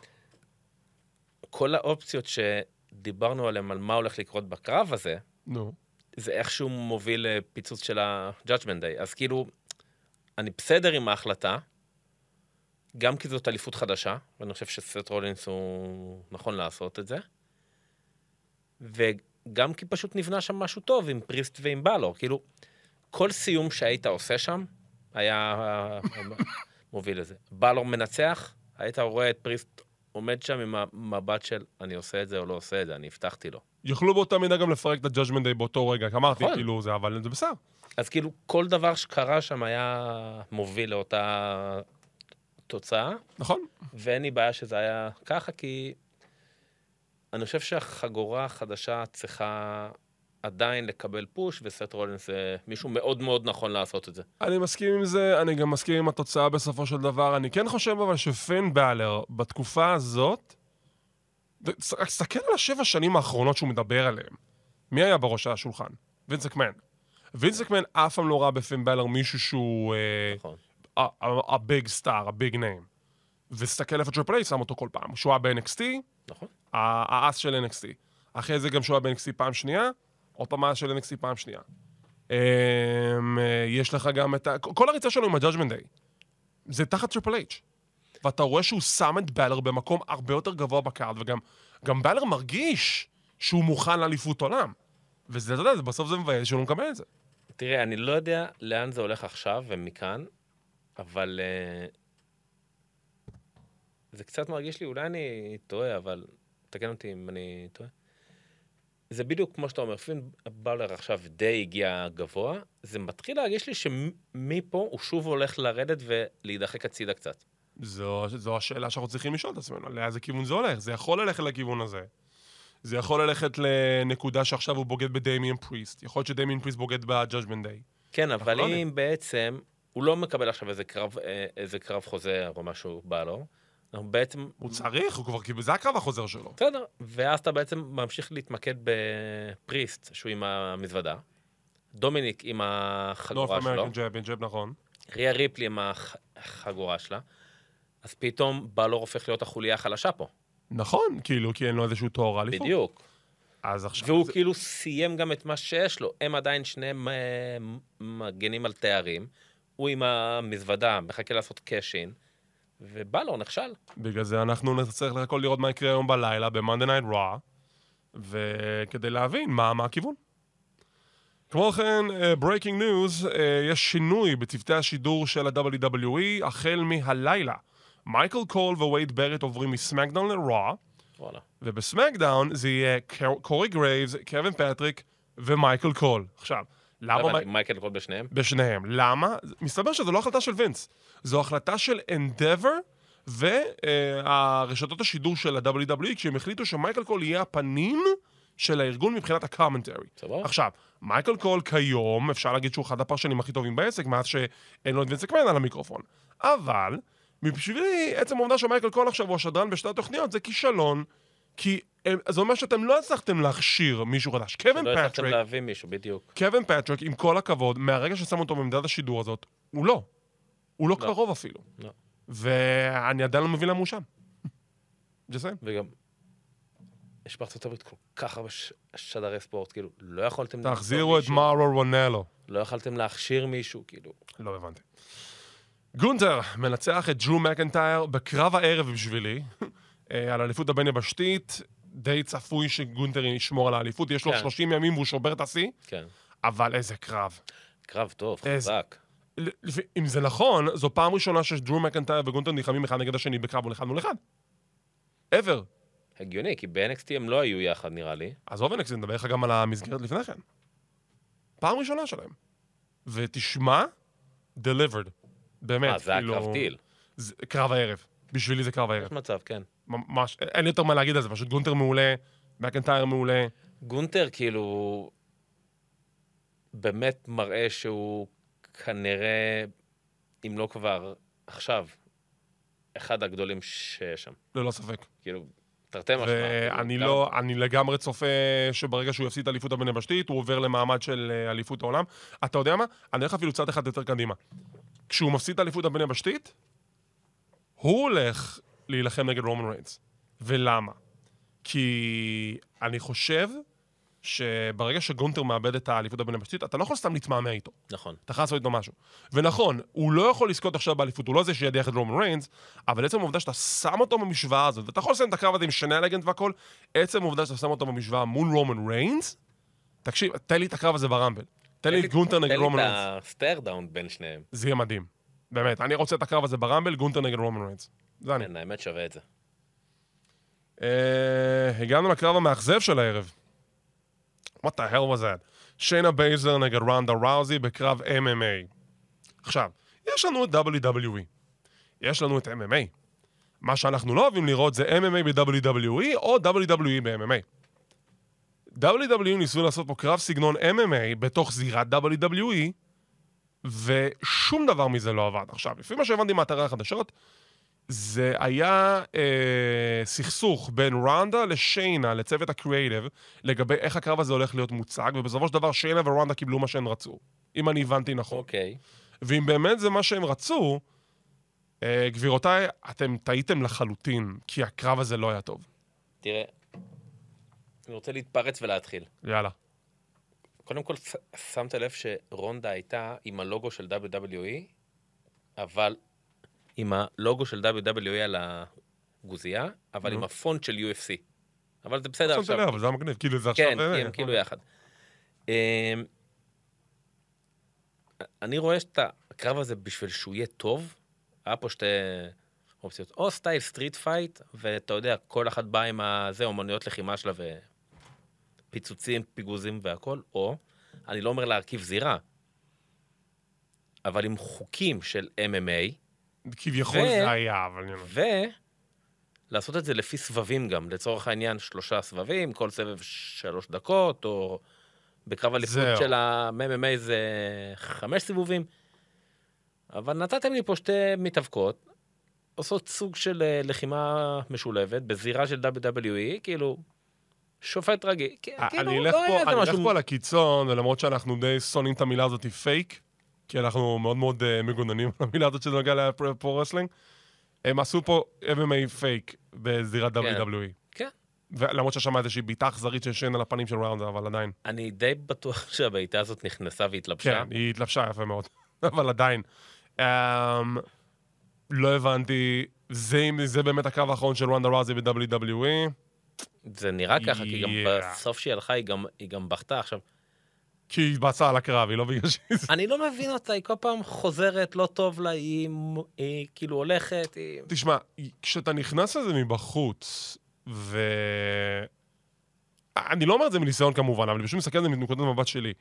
כל האופציות שדיברנו עליהן, על מה הולך לקרות בקרב הזה, נו. זה איכשהו מוביל לפיצוץ של ה-Judgment Day. אז כאילו, אני בסדר עם ההחלטה, גם כי זאת אליפות חדשה, ואני חושב שסט רולינס הוא נכון לעשות את זה, וגם כי פשוט נבנה שם משהו טוב עם פריסט ועם בלור. כאילו, כל סיום שהיית עושה שם, היה מוביל לזה. בלור מנצח, היית רואה את פריסט עומד שם עם המבט של אני עושה את זה או לא עושה את זה, אני הבטחתי לו. יוכלו באותה מידה גם לפרק את ה-Judgment Day באותו רגע, כי אמרתי, נכון. כאילו, זה, אבל זה בסדר. אז כאילו, כל דבר שקרה שם היה מוביל לאותה תוצאה, נכון? ואין לי בעיה שזה היה ככה, כי אני חושב שהחגורה החדשה צריכה עדיין לקבל פוש, וסט רולינס זה מישהו מאוד מאוד נכון לעשות את זה. אני מסכים עם זה, אני גם מסכים עם התוצאה בסופו של דבר. אני כן חושב אבל שפין באלר, בתקופה הזאת, רק תסתכל על השבע שנים האחרונות שהוא מדבר עליהן. מי היה בראש השולחן? וינס מקמן. וינס מקמן אף פעם לא ראה בפין באלר מישהו שהוא... אה, נכון. ה big star, ה big name. ותסתכל איפה טריפל אייץ' שם אותו כל פעם. שהוא היה ב-NXT, נכון. ה ace של NXT. אחרי זה גם שהוא היה ב-NXT פעם שנייה, עוד פעם ה ace של NXT פעם שנייה. אמ, אה, יש לך גם את ה... כל הריצה שלו עם ה-Judgment Day. זה תחת טריפל אייץ'. ואתה רואה שהוא שם את בלר במקום הרבה יותר גבוה ב card, וגם גם בלר מרגיש שהוא מוכן לאליפות עולם. וזה, אתה יודע, בסוף זה מבאס שהוא לא מקבל את זה. תראה, אני לא יודע לאן זה הולך עכשיו ומכאן, אבל uh, זה קצת מרגיש לי, אולי אני טועה, אבל תקן אותי אם אני טועה. זה בדיוק כמו שאתה אומר, פין בלר עכשיו די הגיע גבוה, זה מתחיל להרגיש לי שמפה הוא שוב הולך לרדת ולהידחק הצידה קצת. זו, זו השאלה שאנחנו צריכים לשאול את עצמנו, לאיזה כיוון זה הולך. זה יכול ללכת לכיוון הזה. זה יכול ללכת לנקודה שעכשיו הוא בוגד בדמיאן פריסט. יכול להיות שדמיאן פריסט בוגד ב-Judgment Day. כן, אבל לא אם יודעים. בעצם הוא לא מקבל עכשיו איזה קרב, אה, איזה קרב חוזר או משהו בא לו, אנחנו בעצם... הוא צריך, הוא כבר, כאילו, זה הקרב החוזר שלו. בסדר, ואז אתה בעצם ממשיך להתמקד בפריסט, שהוא עם המזוודה, דומיניק עם החגורה שלו, American champ, champ נכון. ריה ריפלי עם החגורה שלה, אז פתאום בלור הופך להיות החוליה החלשה פה. נכון, כאילו, כי אין לו איזשהו תואר אליפות. בדיוק. אז עכשיו... והוא זה- כאילו סיים גם את מה שיש לו. הם עדיין שניהם מגנים על תארים. הוא עם המזוודה, מחכה לעשות cash-in, ובלור נכשל. בגלל זה אנחנו נצטרך לחכות לראות מה יקרה היום בלילה ב-Monday Night Raw, וכדי להבין מה, מה הכיוון. כמו כן, breaking news, יש שינוי בצוותי השידור של ה-WWE החל מהלילה. מייקל קול ווייד ברט עוברים מסמקדאון ל-Raw, וואלה. ובסמקדאון זה יהיה קור- קורי גרייבס, קווין פטריק ומייקל קול. עכשיו, למה... מי- מייקל קול בשניהם? בשניהם. למה? מסתבר שזו לא החלטה של וינס. זו החלטה של אנדבור והרשתות השידור של ה-WWE, כשהם החליטו שמייקל קול יהיה הפנים של הארגון מבחינת ה commentary. סבבה. עכשיו, מייקל קול כיום, אפשר להגיד שהוא אחד הפרשנים הכי טובים בעסק, מאז שאין לו את וינס מקמן על המיקרופון. אבל, בשבילי, עצם העובדה שמייקל קול עכשיו הוא השדרן בשתי התוכניות, זה כישלון, כי הם- זה אומר שאתם לא הצלחתם להכשיר מישהו חדש. קווין לא הצלחתם פטריק... להביא מישהו, בדיוק. קווין פטריק, עם כל הכבוד, מהרגע ששמו אותו בעמדת השידור הזאת, הוא לא. הוא לא לא. קרוב אפילו. לא. ואני עדיין לא מבין למה הוא שם. saying. וגם, יש בארצות הברית כל כך הרבה ש- שדרי ספורט, כאילו, לא יכולתם... תחזירו את מארו רונלו. לא יכולתם להכשיר מישהו, כאילו. לא הבנתי. גונטר מנצח את ג'רו מקנטייר בקרב הערב בשבילי, אה, על אליפות הבין-יבשתית. די צפוי שגונטר ישמור על האליפות, יש לו כן. 30 ימים והוא שובר את השיא, כן. אבל איזה קרב. קרב טוב, איזה- חזק. אם זה נכון, זו פעם ראשונה שג'רו מקנטייר וגונטר נלחמים אחד נגד השני בקרב מול אחד מול אחד. ever. הגיוני, כי ב-NXT הם לא היו יחד, נראה לי. עזוב אנקסי, נדבר איתך גם על המסגרת לפני כן. פעם ראשונה שלהם. ותשמע, delivered. באמת, אה, זה היה כאילו... קרב טיל. זה, קרב הערב. בשבילי זה קרב הערב. יש מצב, כן. ממש, אין לי יותר מה להגיד על זה, פשוט גונטר מעולה, מקנטייר מעולה. גונטר, כאילו, באמת מראה שהוא כנראה, אם לא כבר עכשיו, אחד הגדולים שיש שם. ללא ספק. כאילו, תרתי משמע. כאילו, ואני גם- לא, אני לגמרי צופה שברגע שהוא יפסיד את האליפות הבין-יבשתית, הוא עובר למעמד של אה, אליפות העולם. אתה יודע מה? אני הולך אפילו צעד אחד יותר קדימה. כשהוא מפסיד את האליפות הבין-יבשתית, הוא הולך להילחם נגד רומן ריינס. ולמה? כי אני חושב שברגע שגונטר מאבד את האליפות הבין-יבשתית, אתה לא יכול סתם להתמהמה איתו. נכון. אתה חייב לעשות איתו משהו. ונכון, הוא לא יכול לזכות עכשיו באליפות, הוא לא זה שידיח את רומן ריינס, אבל עצם העובדה שאתה שם אותו במשוואה הזאת, ואתה יכול לסיים את הקרב הזה עם שני ה legends והכל, עצם העובדה שאתה שם אותו במשוואה מול רומן ריינס, תקשיב, תן לי את הקרב הזה ברמבל. תן לי את גונטר נגד רומן תן ריינס. לי את ה stare down בין שניהם. זה יהיה מדהים. באמת, אני רוצה את הקרב הזה ברמבל, גונטר נגד רומן ריינס. זה אני. כן, האמת שווה את זה. אה, הגענו לקרב המאכזב של הערב. What the hell was that? שיינה בייזר נגד רונדה ראוזי בקרב MMA. עכשיו, יש לנו את WWE. יש לנו את MMA. מה שאנחנו לא אוהבים לראות זה MMA ב-WWE או WWE ב-MMA. WWE ניסו לעשות פה קרב סגנון MMA בתוך זירת WWE, ושום דבר מזה לא עבד. עכשיו, לפי מה שהבנתי מאתרי החדשות, זה היה אה, סכסוך בין רונדה לשיינה, לצוות הקריאייטיב, לגבי איך הקרב הזה הולך להיות מוצג, ובסופו של דבר שיינה ורונדה קיבלו מה שהן רצו, אם אני הבנתי נכון. אוקיי. ואם באמת זה מה שהם רצו, אה, גבירותיי, אתם טעיתם לחלוטין, כי הקרב הזה לא היה טוב. תראה, אני רוצה להתפרץ ולהתחיל. יאללה. קודם כל, שמת לב שרונדה הייתה עם הלוגו של WWE, אבל עם הלוגו של WWE על הגוזייה, אבל. עם הפונט של UFC. אבל זה בסדר עכשיו. אבל זה היה מגניב, כאילו זה עכשיו... כן, אה, כי הם כאילו יחד. אמ, אני רואה את הקרב הזה בשביל שהוא יהיה טוב, היה פה שתי אופציות. או סטייל סטריט פייט, ואתה יודע, כל אחת באה עם הזה, אומנויות לחימה שלה ו... פיצוצים, פיגוזים והכל, או, אני לא אומר להרכיב זירה, אבל עם חוקים של MMA, כביכול ו- זה היה, אבל... אני אומר. ולעשות את זה לפי סבבים גם. לצורך העניין, שלושה סבבים, כל סבב שלוש דקות, או בקרב אליפות זהו. של ה-MMA זה חמש סיבובים. אבל נתתם לי פה שתי מתאבקות, עושות סוג של אה, לחימה משולבת, בזירה של WWE, כאילו, שופט רגיל. אה, כאילו, לא היה איזה אני אלך משהו- פה על הקיצון, ולמרות שאנחנו די שונאים את המילה הזאת פייק, כי אנחנו מאוד מאוד אה, מגוננים על המילה הזאת שזה נוגע ל pro-wrestling, הם עשו פה MMA פייק בזירת כן. WWE. כן. ולמרות ששמע איזושהי בעיטה אכזרית של שיין על הפנים של רונדה, אבל עדיין. אני די בטוח שהבעיטה הזאת נכנסה והתלבשה. כן, היא התלבשה יפה מאוד, אבל עדיין. Um, לא הבנתי, זה, זה באמת הקרב האחרון של רונדה ראוזי ב-WWE. זה נראה ככה, כי גם Yeah. בסוף שהיא הלכה, היא גם- היא גם בכתה. עכשיו, כי היא התבצעה על הקרב, היא לא בגלל שהיא... אני לא מבין אותה, היא כל פעם חוזרת, לא טוב לה, היא, היא כאילו הולכת, היא... תשמע, כשאתה נכנס לזה מבחוץ, ו... אני לא אומר את זה מניסיון כמובן, אבל אני פשוט מסתכל על זה מנקודת מבט שלי.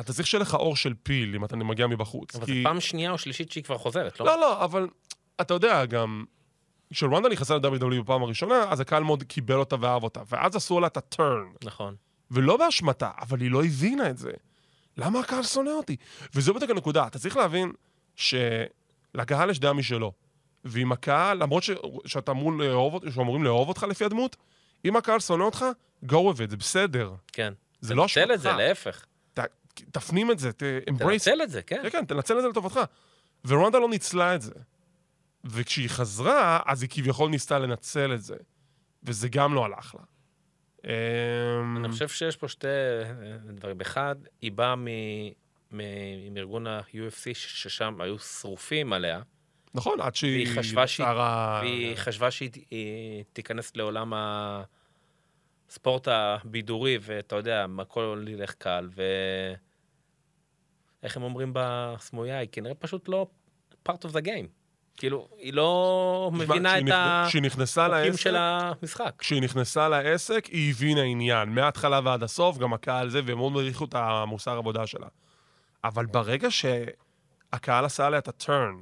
אתה צריך שיהיה לך אור של פיל אם אתה מגיע מבחוץ. אבל כי... זו פעם שנייה או שלישית שהיא כבר חוזרת, לא? לא, לא, אבל אתה יודע, גם... כשרונדה נכנסה ל-WWE בפעם הראשונה, אז הקהל מאוד קיבל אותה ואהב אותה, ואז עשו לה את הטרן. נכון. ולא באשמתה, אבל היא לא הבינה את זה. למה הקהל שונא אותי? וזו בדיוק הנקודה. אתה צריך להבין שלקהל יש דעה משלו. ואם הקהל, למרות ש... שאתה אמור לאהוב, אות- שאמורים לאהוב אותך לפי הדמות, אם הקהל שונא אותך, go with it, זה בסדר. כן. זה לא תנצל את זה, אשמתך. להפך. ת, תפנים את זה, ת, embrace. תנצל את זה, כן. כן, כן, תנצל את זה לטובתך. ורונדה לא ניצלה את זה. וכשהיא חזרה, אז היא כביכול ניסתה לנצל את זה. וזה גם לא הלך לה. אמ, אני חושב שיש פה שתי אה, דברים. אחד, היא באה מ- מ- מארגון ה-UFC, ששם היו שרופים עליה, נכון, עד שהיא... והיא חשבה שהיא- שרה- והיא חשבה שהיא היא תיכנס לעולם הספורט הבידורי, ואתה יודע, הכל ילך קל, ו... איך הם אומרים בסמויה? היא כנראה פשוט לא part of the game. כאילו, היא לא מבינה את החוקים של המשחק. כשהיא נכנסה לעסק, היא הבינה עניין. מההתחלה ועד הסוף, גם הקהל זה, והם מאוד העריכו את המוסר עבודה שלה. אבל ברגע שהקהל עשה עליה את הטרן,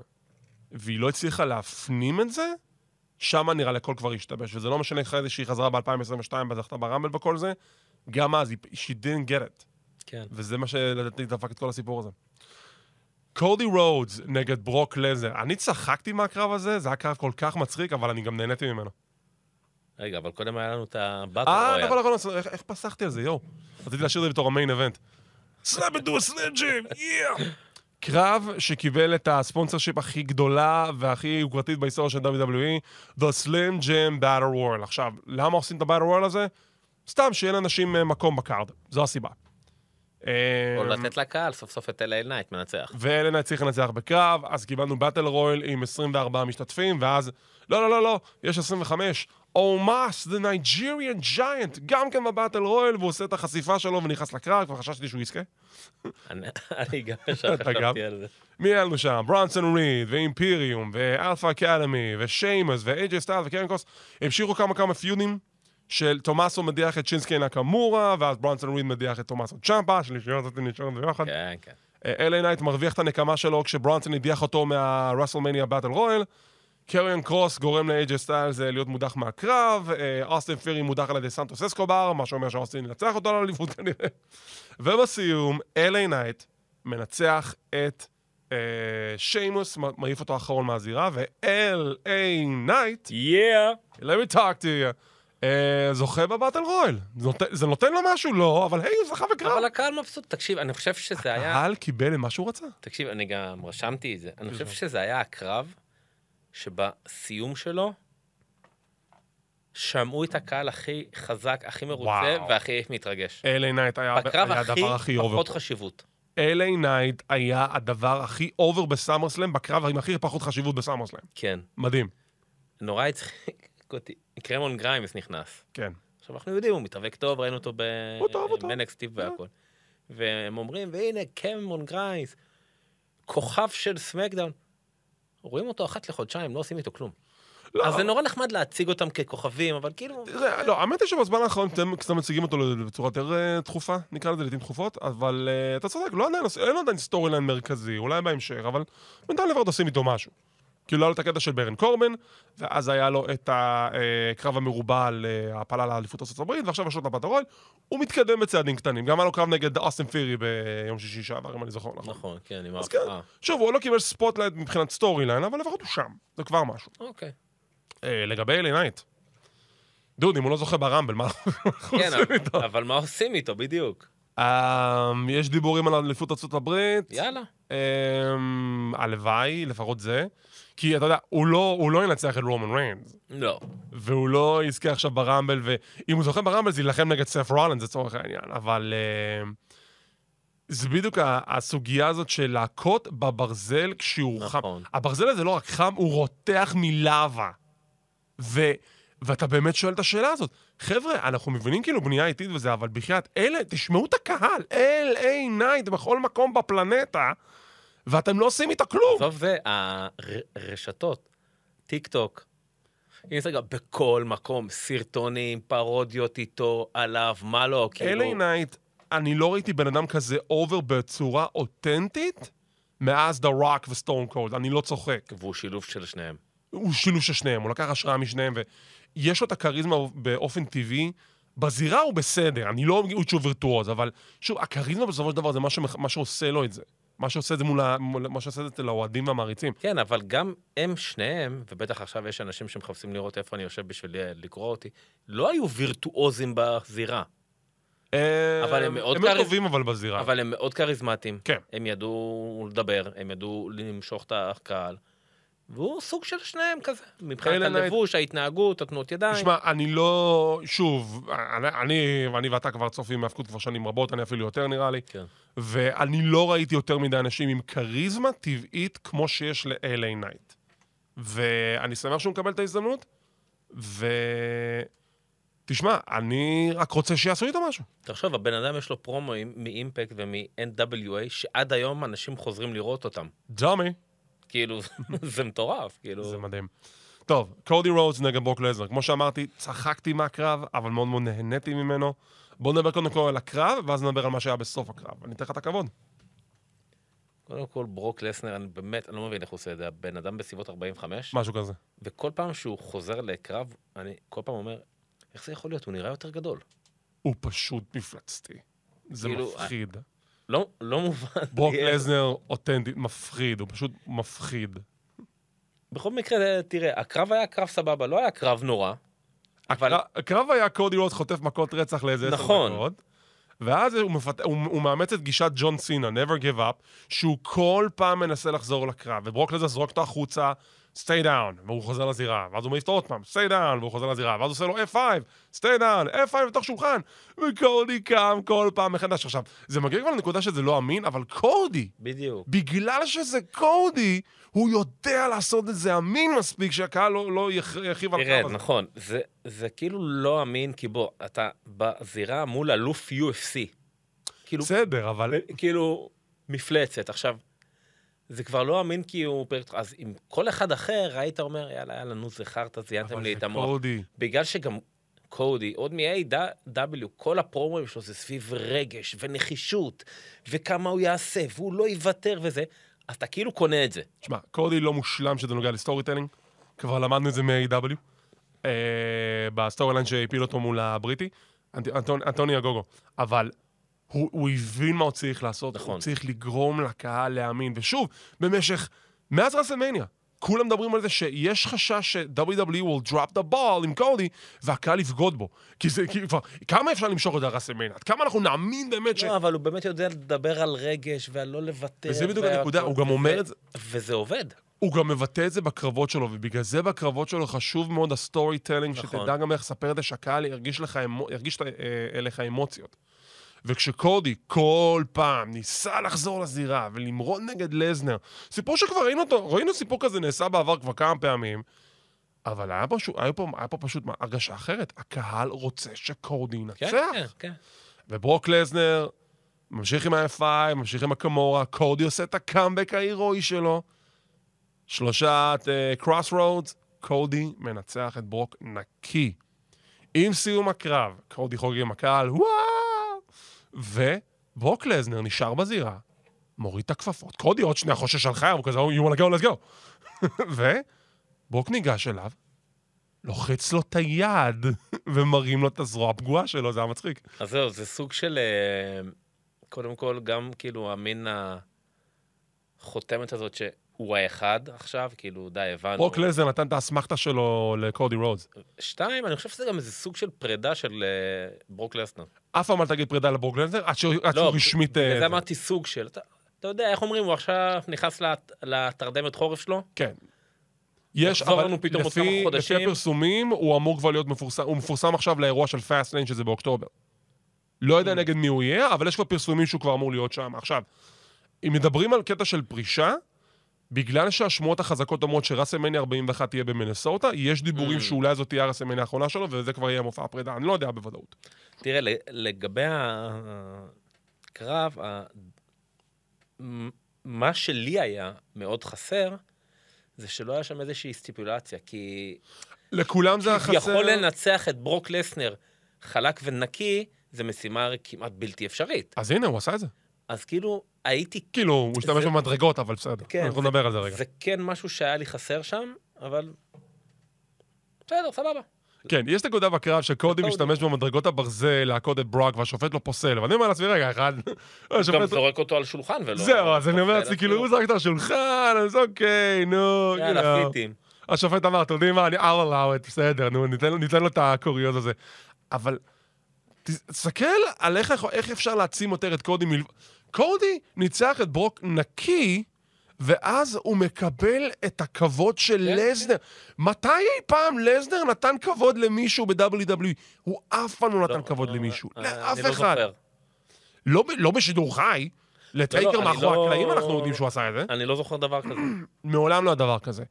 והיא לא הצליחה להפנים את זה, שמה נראה לי הכל כבר השתבש. וזה לא משנה אחרי זה שהיא חזרה ב-2022 וזכתה ברמבל וכל זה, גם אז, היא- she didn't get it. כן. וזה מה שלדעתי דפק את כל הסיפור הזה. קודי רודס נגד ברוק לזנר. אני צחקתי מהקרב הזה, זה היה קרב כל כך מצחיק, אבל אני גם נהניתי ממנו. רגע, אבל קודם היה לנו את ה Battle אה, Royal. נכון, נכון, נכון, איך- פסחתי על זה, יואו. רציתי להשאיר את זה בתור ה main event. into a slam jam, yeah! קרב שקיבל את ה sponsorship הכי גדולה והכי יוקרתית בהיסטוריה של WWE, The Slam Jam Battle Royal. עכשיו, למה עושים את ה-Battle Royal הזה? סתם, שיהיה לאנשים אה, מקום ב card, זו הסיבה. או אה, לתת לקהל סוף סוף את LA נייט מנצח. ו-LA נייט צריך לנצח בקרב, אז קיבלנו Battle Royal עם 24 משתתפים, ואז, לא, לא, לא, לא, יש 25. אומאס, the Nigerian Giant, גם כן ב Battle Royal, והוא עושה את החשיפה שלו ונכנס לקרב, כבר חששתי שהוא יזכה. אני גם? חשבתי על זה. מי היה לנו שם? ברונסון ריד, ואימפיריום, ואלפא אקדמי, ושיימוס, ואיי.ג'יי סטיילס, וקריון קרוס. המשיכו כמה כמה פיודים של תומאסו מדיח את שינסוקה נקמורה, ואז ברונסון ריד מדיח את תומאסו צ'מפה, שלישיות אותי נשארת ביחד. כן, כן. LA נייט מרוויח את הנקמה שלו כשברונסון הדיח אותו מהרסלמניה Battle Royal. קריון קרוס גורם לאייג'י סטיילס אה, להיות מודח מהקרב, אה, אוסטין פירי מודח על ידי סנטוס אסקובר, מה שאומר שאוסטין ינצח אותו לאליפות כנראה. ובסיום, LA נייט מנצח את אה, שיימוס, מעיף אותו אחרון מהזירה, ו-L.A. נייט, Yeah! let me talk to you, אה, זוכה ב Battle Royal. זה נותן- לו משהו? לא, אבל היי, הוא זכה בקרב. אבל הקהל מבסוט. תקשיב, אני חושב שזה היה... הקהל קיבל מה שהוא רצה. תקשיב, אני גם רשמתי את זה. אני חושב שזה היה הקרב שבסיום שלו שמעו את הקהל הכי חזק, הכי מרוצה. והכי מתרגש. LA נייט היה בקרב הכי הדבר הכי over. פחות חשיבות. LA נייט היה הדבר הכי over בסאמרסלאם, בקרב עם הכי פחות חשיבות בסאמרסלאם. כן. מדהים. נורא הצחיק אותי. קמרון גריימס נכנס. כן. עכשיו, אנחנו יודעים, הוא מתאבק טוב, ראינו אותו. ב-NXT והכל. והם אומרים, והנה, קמרון גריימס, כוכב של סמאקדאון. רואים אותו אחת לחודשיים, לא עושים איתו כלום. לא, אז זה נורא נחמד להציג אותם ככוכבים, אבל כאילו... תראה, לא, האמת היא שבזמן האחרון אתם קצת מציגים אותו בצורה יותר אה, דחופה, נקרא לזה לעיתים תכופות, אבל אה, אתה צודק, לא עדיין, אין לו עדיין storyline מרכזי, אולי בהמשך, אבל בינתיים לברד עושים איתו משהו. כאילו, היה לו את הקטע של ברון קורבין, ואז היה לו את הקרב המרובע על אה, ההפלה לאליפות הברית, ועכשיו יש לו את ה Battle Royal, הוא מתקדם בצעדים קטנים. גם היה לו קרב נגד אוסטין פירי ביום שישי שעבר, אם אני זוכר נכון. נכון, כן, עם אז כן. שוב, הוא לא קיבל spotlight מבחינת storyline, אבל לפחות הוא שם, זה כבר משהו. אוקיי. אה, לגבי LA נייט, דוד, אם הוא לא זוכה ברמבל, מה אנחנו כן, עושים איתו? אבל מה עושים איתו בדיוק? אה, יש דיבורים על אליפות ארצות הברית. יאללה. אמ, הלוואי, לפחות זה. כי אתה יודע, הוא לא, הוא לא ינצח את רומן ריינס, לא. והוא לא יזכה עכשיו ברמבל, ואם הוא זוכה ברמבל זה יילחם נגד סף רולנס לצורך העניין, אבל אמ, זה בדיוק הסוגיה הזאת של להכות בברזל כשהוא חם. נכון. הברזל הזה לא רק חם, הוא רותח מלאבה. ו... ואתה באמת שואל את השאלה הזאת. חבר'ה, אנחנו מבינים כאילו בנייה איטית וזה, אבל בחייאת, אלה, תשמעו את הקהל, LA נייט בכל מקום בפלנטה, ואתם לא עושים איתו כלום. עזוב זה, הרשתות, טיק טוק, אינסטגרם, בכל מקום, סרטונים, פרודיות איתו, עליו, מה לא, כאילו... LA נייט, אני לא ראיתי בן אדם כזה over בצורה אותנטית מאז דה רוק וסטון קולד, אני לא צוחק. והוא שילוב של שניהם. הוא שילוב של שניהם, הוא לקח השראה משניהם, ויש לו את הכריזמה באופן טבעי. בזירה הוא בסדר, אני לא אגיד שהוא וירטואוז, אבל שוב, הכריזמה בסופו של דבר זה מה, שמח... מה שעושה לו את זה. מה שעושה את זה מול ה... מול... מה שעושה את זה לאוהדים והמעריצים. כן, אבל גם הם שניהם, ובטח עכשיו יש אנשים שמחפשים לראות איפה אני יושב בשביל לקרוא אותי, לא היו וירטואוזים בזירה, אבל הם מאוד הם מאוד כריז- טובים אבל בזירה. אבל הם מאוד כריזמטיים. כן. הם ידעו לדבר, הם ידעו למשוך את הקהל. והוא סוג של שניהם כזה, מבחינת הלבוש, ההתנהגות, התנועות ידיים. תשמע, אני לא... שוב, אני, אני ואתה כבר צופים מהאבקות כבר שנים רבות, אני אפילו יותר נראה לי. כן. ואני לא ראיתי יותר מדי אנשים עם כריזמה טבעית כמו שיש ל-LA נייט. ואני שמח שהוא מקבל את ההזדמנות, ו... תשמע, אני רק רוצה שיעשו איתו משהו. תחשוב, הבן אדם יש לו פרומואים מאימפקט ומ-NWA, שעד היום אנשים חוזרים לראות אותם. דומי. כאילו, זה מטורף, כאילו... זה מדהים. טוב, קודי רודס נגד ברוק לזנר. כמו שאמרתי, צחקתי מהקרב, אבל מאוד מאוד נהניתי ממנו. בואו נדבר קודם כל על הקרב, ואז נדבר על מה שהיה בסוף הקרב. אני אתן לך את הכבוד. קודם כל, ברוק לסנר, אני באמת, אני לא מבין איך הוא עושה את זה. הבן אדם בסביבות 45, משהו כזה. וכל פעם שהוא חוזר לקרב, אני כל פעם אומר, איך זה יכול להיות? הוא נראה יותר גדול. הוא פשוט מפלצתי. זה כאילו, מפחיד. לא, לא מובן. ברוק. לזנר אותנטי, מפחיד, הוא פשוט מפחיד. בכל מקרה, תראה, הקרב היה קרב סבבה, לא היה קרב נורא. אבל- הקרב- היה קודי רודס חוטף מכות רצח לאיזה עשר נכון. דקות. ואז הוא, מפת... הוא, הוא מאמץ את גישת ג'ון סינה, never give up, שהוא כל פעם מנסה לחזור לקרב, וברוק לזר זרוק אותו החוצה, stay down, והוא חוזר לזירה, ואז הוא מעיף אותו עוד פעם, stay down, והוא חוזר לזירה, ואז הוא עושה לו F5, stay down, F5 בתוך שולחן, וקודי קם כל פעם מחדש. עכשיו, זה מגיע כבר לנקודה שזה לא אמין, אבל קודי, בדיוק. בגלל שזה קודי, הוא יודע לעשות את זה אמין מספיק, שהקהל לא, לא ירחיב על תראה, הקרב הזה. נכון, זה, זה כאילו לא אמין, כי בוא, אתה בזירה מול אלוף UFC. כאילו, בסדר, אבל... כאילו, מפלצת. עכשיו, זה כבר לא אמין כי הוא פרק... אז עם כל אחד אחר, היית אומר, יאללה, יאללה, נו, זה חרטא, זיינתם אבל לי זה את המוח. קודי. בגלל שגם קודי, עוד מ-A.E.W, כל הפרומואים שלו זה סביב רגש ונחישות, וכמה הוא יעשה, והוא לא יוותר וזה, אז אתה כאילו קונה את זה. תשמע, קודי לא מושלם שזה נוגע ל storytelling, כבר למדנו את זה מ-A.E.W. אה, ב storyline שהפיל אותו מול הבריטי, אנט- אנטוני- אנטוני אוגוגו. אבל הוא, הוא הבין מה הוא צריך לעשות, נכון. הוא צריך לגרום לקהל להאמין. ושוב, במשך, מאז רסלמניה, כולם מדברים על זה שיש חשש ש-WWE will drop the ball עם קודי, והקהל יבגוד בו. כי זה, כי כבר, כמה אפשר למשוך את זה רסלמניה? עד כמה אנחנו נאמין באמת ש... לא, אבל הוא באמת יודע לדבר על רגש ועל לא לוותר. וזה בדיוק הנקודה, הוא גם אומר את זה. וזה עובד. הוא גם מבטא את זה בקרבות שלו, ובגלל זה בקרבות שלו חשוב מאוד ה storytelling, נכון. שתדע גם איך לספר את זה, שהקהל ירגיש, לך, אמו- ירגיש אה, אליך אמוציות. וכשקודי כל פעם ניסה לחזור לזירה ולמרוד נגד לזנר, סיפור שכבר ראינו אותו, ראינו סיפור כזה נעשה בעבר כבר כמה פעמים, אבל היה, פשוט, היה, פה, היה פה פשוט הרגשה אחרת. הקהל רוצה שקודי ינצח. כן, כן, כן. וברוק לזנר ממשיך עם ה-F5, ממשיך עם הקימורה, קודי עושה את הקאמבק ההירואי שלו. שלושת Cross Rhodes, קודי מנצח את ברוק נקי. עם סיום הקרב, קודי חוגג עם הקהל, וואו! וברוק לזנר נשאר בזירה, מוריד את הכפפות. קודי עוד שנייה חושש על חייו, הוא כזה, you wanna go, let's go. וברוק ניגש אליו, לוחץ לו את היד, ומרים לו את הזרוע הפגועה שלו, זה היה מצחיק. אז זהו, זה סוג של... אה, קודם כל, גם כאילו המין החותמת הזאת שהוא האחד עכשיו, כאילו, די, הבנו. ברוק לזנר נתן את האסמכתה שלו לקודי רודס. שתיים, אני חושב שזה גם איזה סוג של פרידה של אה, ברוק לסנר. אף פעם אל תגיד פרידה לברוק לסנר, עד שהוא עד שהוא לא, רשמית... בגלל אה, זה אמרתי סוג של... אתה- אתה יודע, איך אומרים, הוא עכשיו נכנס לת- לתרדמת חורף שלו? כן. יש, אבל לפי, לפי. הפרסומים, הוא אמור כבר להיות מפורסם, הוא מפורסם עכשיו לאירוע של Fastlane שזה באוקטובר. לא Mm. יודע נגד מי הוא יהיה, אבל יש כבר פרסומים שהוא כבר אמור להיות שם. עכשיו, אם מדברים על קטע של פרישה, בגלל שהשמועות החזקות אומרות ש WrestleMania 41 תהיה במנסוטה, יש דיבורים Mm. שאולי זאת תהיה ה WrestleMania האחרונה שלו, וזה כבר יהיה מופע הפרידה. אני לא יודע בוודאות. תראה, לגבי הקרב, מה שלי היה מאוד חסר, זה שלא היה שם איזושהי סטיפולציה, כי לכולם זה היה חסר... יכול לנצח את ברוק לסנר חלק ונקי, זה משימה כמעט בלתי אפשרית. אז הנה, הוא עשה את זה. אז כאילו, הייתי... כאילו, הוא השתמש זה- במדרגות, אבל בסדר. כן, אנחנו זה- נדבר על זה רגע. זה כן משהו שהיה לי חסר שם, אבל... בסדר, סבבה. כן, יש נקודה בקרב שקודי קודי. משתמש במדרגות הברזל להכות את ברוק, והשופט לא פוסל, ואני אומר לעצמי, רגע, אחד... גם השופט... זורק אותו על שולחן ולא... זהו, אז אני אומר פוסל, לעצמי, אז כאילו, הוא זרק את השולחן, אז אוקיי, נו, יאללה. פיטים. השופט אמר, אתם יודעים מה, אני I'll allow it, בסדר, נו, ניתן לו- את הקוריוז הזה. אבל תסתכל על איך, אפשר להעצים יותר את קודי מלב... קודי ניצח את ברוק נקי, ואז הוא מקבל את הכבוד של כן, לזנר. מתי אי פעם לזנר נתן כבוד למישהו ב-WWE? הוא אף פעם לא נתן לא, כבוד אה, למישהו. אה, לאף לא אחד. לא לא בשידור חי. לטייקר מאחורי לא- הקלעים אנחנו יודעים שהוא עשה את זה. אני לא זוכר דבר כזה. מעולם לא היה דבר כזה.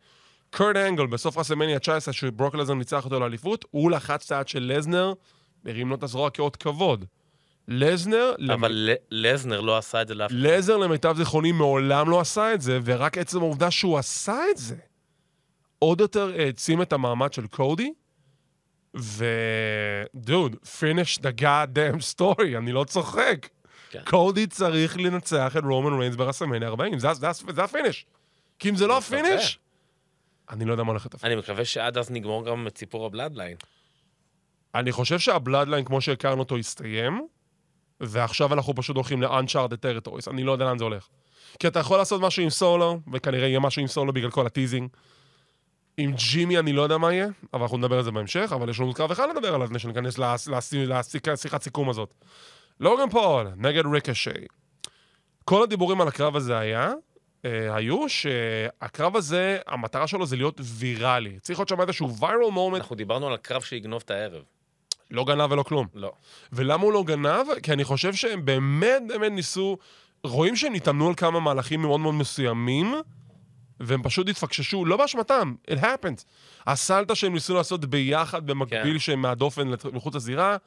קרט אנגל, בסוף רסלמניה 19, שברוק לזנר ניצח אותו לאליפות, הוא לחץ את היד של לזנר, הרים לו את הזרוע כאות כבוד. לזנר, אבל ל- לסנר לא עשה את זה לאף אחד. לסנר למיטב זיכרוני מעולם לא עשה את זה, ורק עצם העובדה שהוא עשה את זה, עוד יותר העצים את המעמד של קודי, ו... דוד, finish the goddamn story, אני לא צוחק. כן. קודי צריך לנצח את רומן ריינס ב WrestleMania 40, זה, זה, זה ה finish. כי אם זה לא. ה finish, אני לא יודע מה הולך להיות. אני מקווה שעד אז נגמור גם את סיפור ה Bloodline. אני חושב שה Bloodline, כמו שהכרנו אותו, הסתיים, ועכשיו אנחנו פשוט הולכים ל-Uncharted Territories. אני לא יודע לאן זה הולך. כי אתה יכול לעשות משהו עם סולו, וכנראה יהיה משהו עם סולו בגלל כל ה teasing. עם ג'ימי אני לא יודע מה יהיה, אבל אנחנו נדבר על זה בהמשך, אבל יש לנו קרב אחד לדבר עליו לפני שניכנס לשיחת סיכום הזאת. לוגן פול נגד ריקושט. כל הדיבורים על הקרב הזה היה, אה, היו שהקרב הזה, המטרה שלו זה להיות ויראלי. צריך להיות שם איזשהו viral moment, אנחנו דיברנו על הקרב שיגנוב את הערב. לא גנב ולא כלום. לא. ולמה הוא לא גנב? כי אני חושב שהם באמת באמת ניסו... רואים שהם התאמנו על כמה מהלכים מאוד מאוד מסוימים, והם פשוט התפקששו, לא באשמתם, it happens. הסלטה שהם ניסו לעשות ביחד, במקביל כן. שהם מהדופן מחוץ לזירה,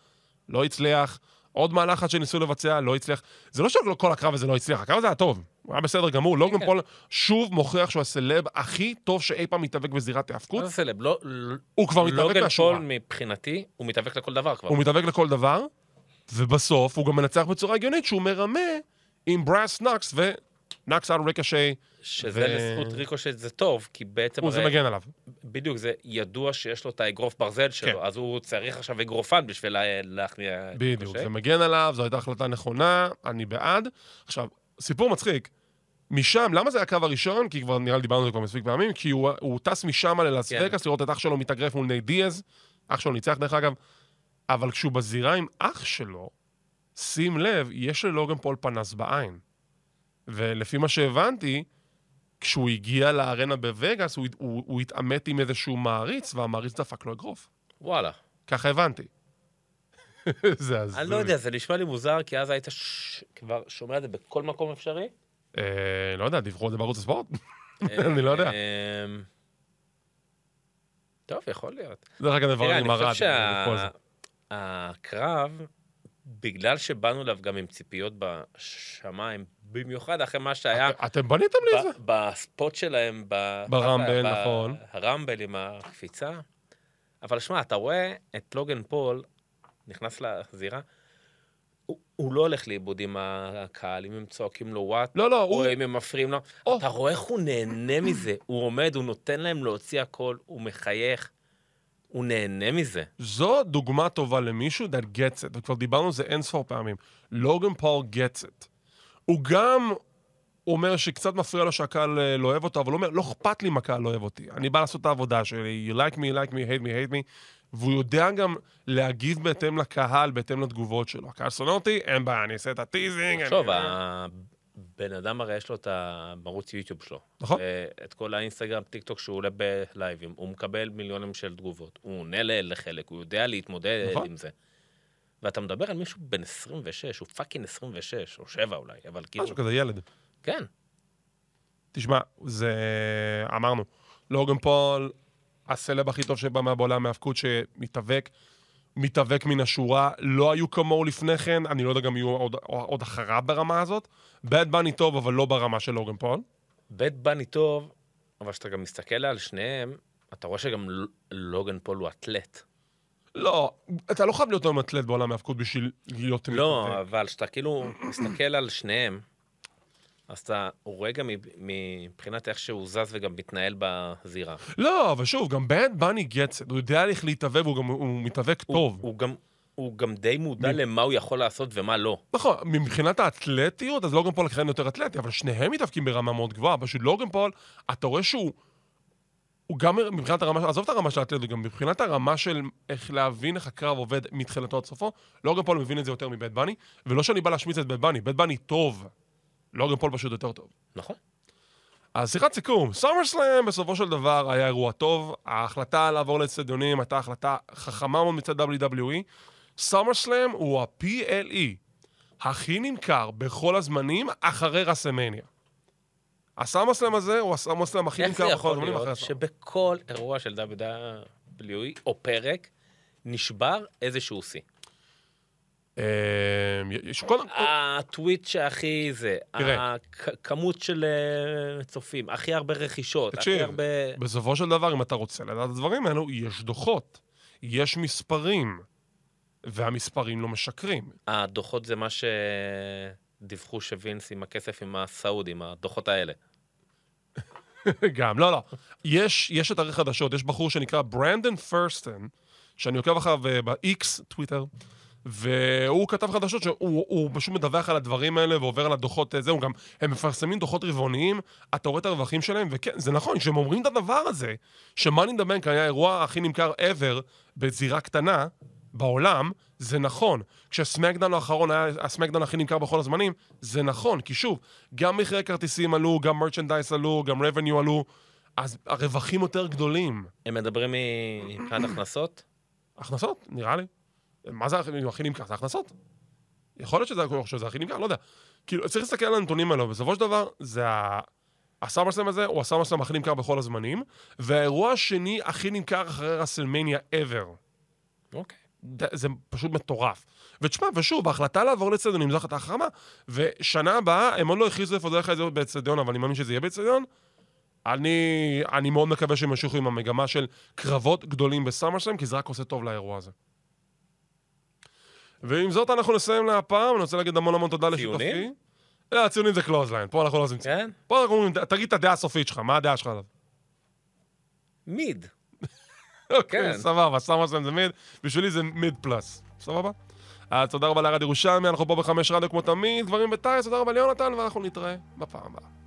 לא הצליח. עוד מהלך אחד שניסו לבצע, לא הצליח. זה לא שכל הקרב הזה לא הצליח, הקרב הזה היה טוב. הוא היה בסדר גמור. לוגן כן. פול שוב מוכיח שהוא הסלב הכי טוב שאי פעם מתאבק בזירת ההאבקות. מה זה סלב? לא... הוא כבר מתאבק לוגן מהשורה. פול מבחינתי, הוא מתאבק לכל דבר כבר. הוא מתאבק לכל דבר, ובסוף הוא גם מנצח בצורה הגיונית שהוא מרמה עם brass knucks ו knucks על ריקושט, שזה ו- לזכות ריקושט זה טוב, כי בעצם... הוא זה הרי- מגן עליו. בדיוק, זה ידוע שיש לו את האגרוף ברזל שלו, כן. אז הוא צריך עכשיו אגרופן בשביל לה- להכניע... בדיוק, ריקושט. זה מגן עליו, זו הייתה החלטה נכונה, אני בעד. עכשיו, סיפור מצחיק. משם, למה זה הקו הראשון? כי כבר נראה לי דיברנו על זה כבר מספיק פעמים, כי הוא, הוא טס משם ללאס כן. וגאס לראות את אח שלו מתאגרף מול נייט דיאז, אח שלו ניצח דרך אגב, אבל כשהוא בזירה עם אח שלו, שים לב, יש ללוגן פול פנס בעין. ולפי מה שהבנתי, כשהוא הגיע לארנה בווגאס, הוא, הוא, הוא התעמת עם איזשהו מעריץ, והמעריץ דפק לו אגרוף. וואלה. ככה הבנתי. זה הזוי. אני לא יודע, זה נשמע לי מוזר, כי אז היית ש- כבר שומע את זה בכל מקום אפשרי. אה, לא יודע, דיווחו על זה בערוץ הספורט? אני לא יודע. אמ, טוב, יכול להיות. דרך אגב, תראה, עם אני ארד. חושב דיווחו על זה. שהקרב, בגלל שבאנו אליו גם עם ציפיות בשמיים, במיוחד אחרי מה שהיה אתם בניתם לי את זה? בספוט שלהם, ב- ברמבל, נכון. הרמבל עם הקפיצה. אבל שמע, אתה רואה את לוגן פול נכנס לזירה, הוא, הוא לא הולך לאיבוד עם הקהל, אם הם צועקים לו what, לא, לא, או הוא... אם הם מפריעים לו. או. אתה רואה איך הוא נהנה מזה. הוא עומד, הוא נותן להם להוציא הכל, הוא מחייך, הוא נהנה מזה. זו דוגמה טובה למישהו that gets it, וכבר דיברנו על זה אין ספור פעמים. לוגן פול gets it. הוא גם אומר שקצת מפריע לו שהקהל אה, לא אוהב אותו, אבל הוא אומר, לא אכפת לי אם הקהל לא אוהב אותי. אני בא לעשות את העבודה שלי, you like me, you like me, hate me, hate me, והוא יודע גם להגיב בהתאם לקהל, בהתאם לתגובות שלו. הקהל שונא אותי, אין בעיה, אני אעשה את ה teasing. אני- הבן אדם הרי יש לו את הערוץ יוטיוב שלו. נכון. את כל האינסטגרם, טיק טוק שהוא עולה בלייבים, הוא מקבל מיליונים של תגובות. הוא עונה לחלק, הוא יודע להתמודד נכון. עם זה. ואתה מדבר על מישהו בן 26, הוא fucking 26, או 7 אולי, אבל כאילו, משהו כזה, ילד. כן. תשמע, זה... אמרנו, לוגן פול, הסלב הכי טוב שבא מהבעולם מהאבקות שמתאבק, מתאבק מן השורה, לא היו כמוהו לפני כן, אני לא יודע גם יהיו עוד, עוד אחריו ברמה הזאת. Bad Bunny טוב, אבל לא ברמה של לוגן פול. Bad Bunny טוב, אבל כשאתה גם מסתכל על שניהם, אתה רואה שגם ל- לוגן פול הוא אתלט. לא, אתה לא חייב להיות היום אתלט בעולם ההאבקות בשביל להיות לא, מתאבק. אבל כשאתה כאילו מסתכל על שניהם, אז אתה רואה גם מב- מבחינת איך שהוא זז וגם מתנהל בזירה. לא, אבל שוב, גם Bad Bunny gets it, הוא יודע איך להתאבק, והוא גם הוא מתאבק הוא- טוב. הוא גם... הוא גם די מודע מ- למה הוא יכול לעשות ומה לא. נכון, מבחינת האתלטיות, אז לוגן פול לכן יותר אתלטי, אבל שניהם מתאבקים ברמה מאוד גבוהה. פשוט לוגן פול, אתה רואה שהוא... הוא גם מבחינת הרמה, עזוב את הרמה של האתלטיות, גם מבחינת הרמה של איך להבין איך הקרב עובד מתחילתו עד סופו, לוגן פול מבין את זה יותר מ Bad Bunny, ולא שאני בא להשמיץ את Bad Bunny, Bad Bunny טוב. לוגן פול פשוט יותר טוב. נכון. אז שיחת סיכום, SummerSlam בסופו של דבר היה אירוע טוב, ההחלטה לעבור לאצטדיונים הייתה החלטה חכמה מאוד מצד WWE. SummerSlam הוא ה-PLE הכי נמכר בכל הזמנים אחרי WrestleMania. ה SummerSlam הזה הוא ה SummerSlam הכי נמכר בכל הזמנים אחרי ה Summer. שבכל אירוע של WWE או פרק נשבר איזשהו שיא? אה, יש כל... הטוויט שהכי זה. הכמות של אה, צופים, הכי הרבה רכישות, הכי הרבה... בסופו של דבר, אם אתה רוצה לדעת את הדברים האלו, יש דוחות, יש מספרים, והמספרים לא משקרים. הדוחות זה מה שדיווחו שווינס עם הכסף עם הסעודים, הדוחות האלה. גם, לא, לא. יש, יש אתרי חדשות, יש בחור שנקרא ברנדון ת'רסטון, שאני עוקב אחריו אה, ב-X, טוויטר, והוא כתב חדשות שהוא הוא פשוט מדווח על הדברים האלה ועובר על הדוחות, אה, זהו, גם הם מפרסמים דוחות רבעוניים, אתה רואה את הרווחים שלהם, וכן, זה נכון, כשהם אומרים את הדבר הזה, ש Money in the Bank היה האירוע הכי נמכר ever בזירה קטנה, בעולם, זה נכון. כשה SmackDown האחרון היה ה SmackDown הכי נמכר בכל הזמנים, זה נכון, כי שוב, גם מחירי כרטיסים עלו, גם מרצ'נדייס עלו, גם revenue עלו, אז הרווחים יותר גדולים. הם מדברים מבחינת הכנסות? הכנסות, נראה לי. מה זה הכי נמכר? זה הכנסות. יכול להיות שזה, שזה הכי נמכר, לא יודע. כאילו, צריך להסתכל על הנתונים האלו, בסופו של דבר, זה ה... הסאמרסלאם הזה הוא הסאמרסלאם הכי נמכר בכל הזמנים, והאירוע השני הכי נמכר אחרי רסלמניה ever. אוקיי. ד- זה פשוט מטורף. ותשמע, ושוב, ההחלטה לעבור לאצטדיונים זו החלטה חכמה, ושנה הבאה, הם עוד לא הכריזו איפה זה הולך להיות באצטדיון, אבל אני מאמין שזה יהיה באצטדיון. אני, אני מאוד מקווה שהם ימשיכו עם המגמה של קרבות גדולים ב SummerSlam, כי זה רק עושה טוב לאירוע הזה. ועם זאת אנחנו נסיים להפעם, אני רוצה להגיד המון המון תודה לשותפי. ציונים? לא, הציונים זה Clothesline, פה אנחנו לא עושים ציונים. כן? פה אנחנו אומרים, תגיד את הדעה הסופית שלך, מה הדעה שלך עליו? מיד. אוקיי, כן. סבבה, סאמרסלאם זה מיד, בשבילי זה מיד פלאס. סבבה? אז תודה רבה לארד ירושלמי, אנחנו פה בחמש רדיו כמו תמיד, דברים בטייס, תודה רבה ליונתן, ואנחנו נתראה בפעם הבאה.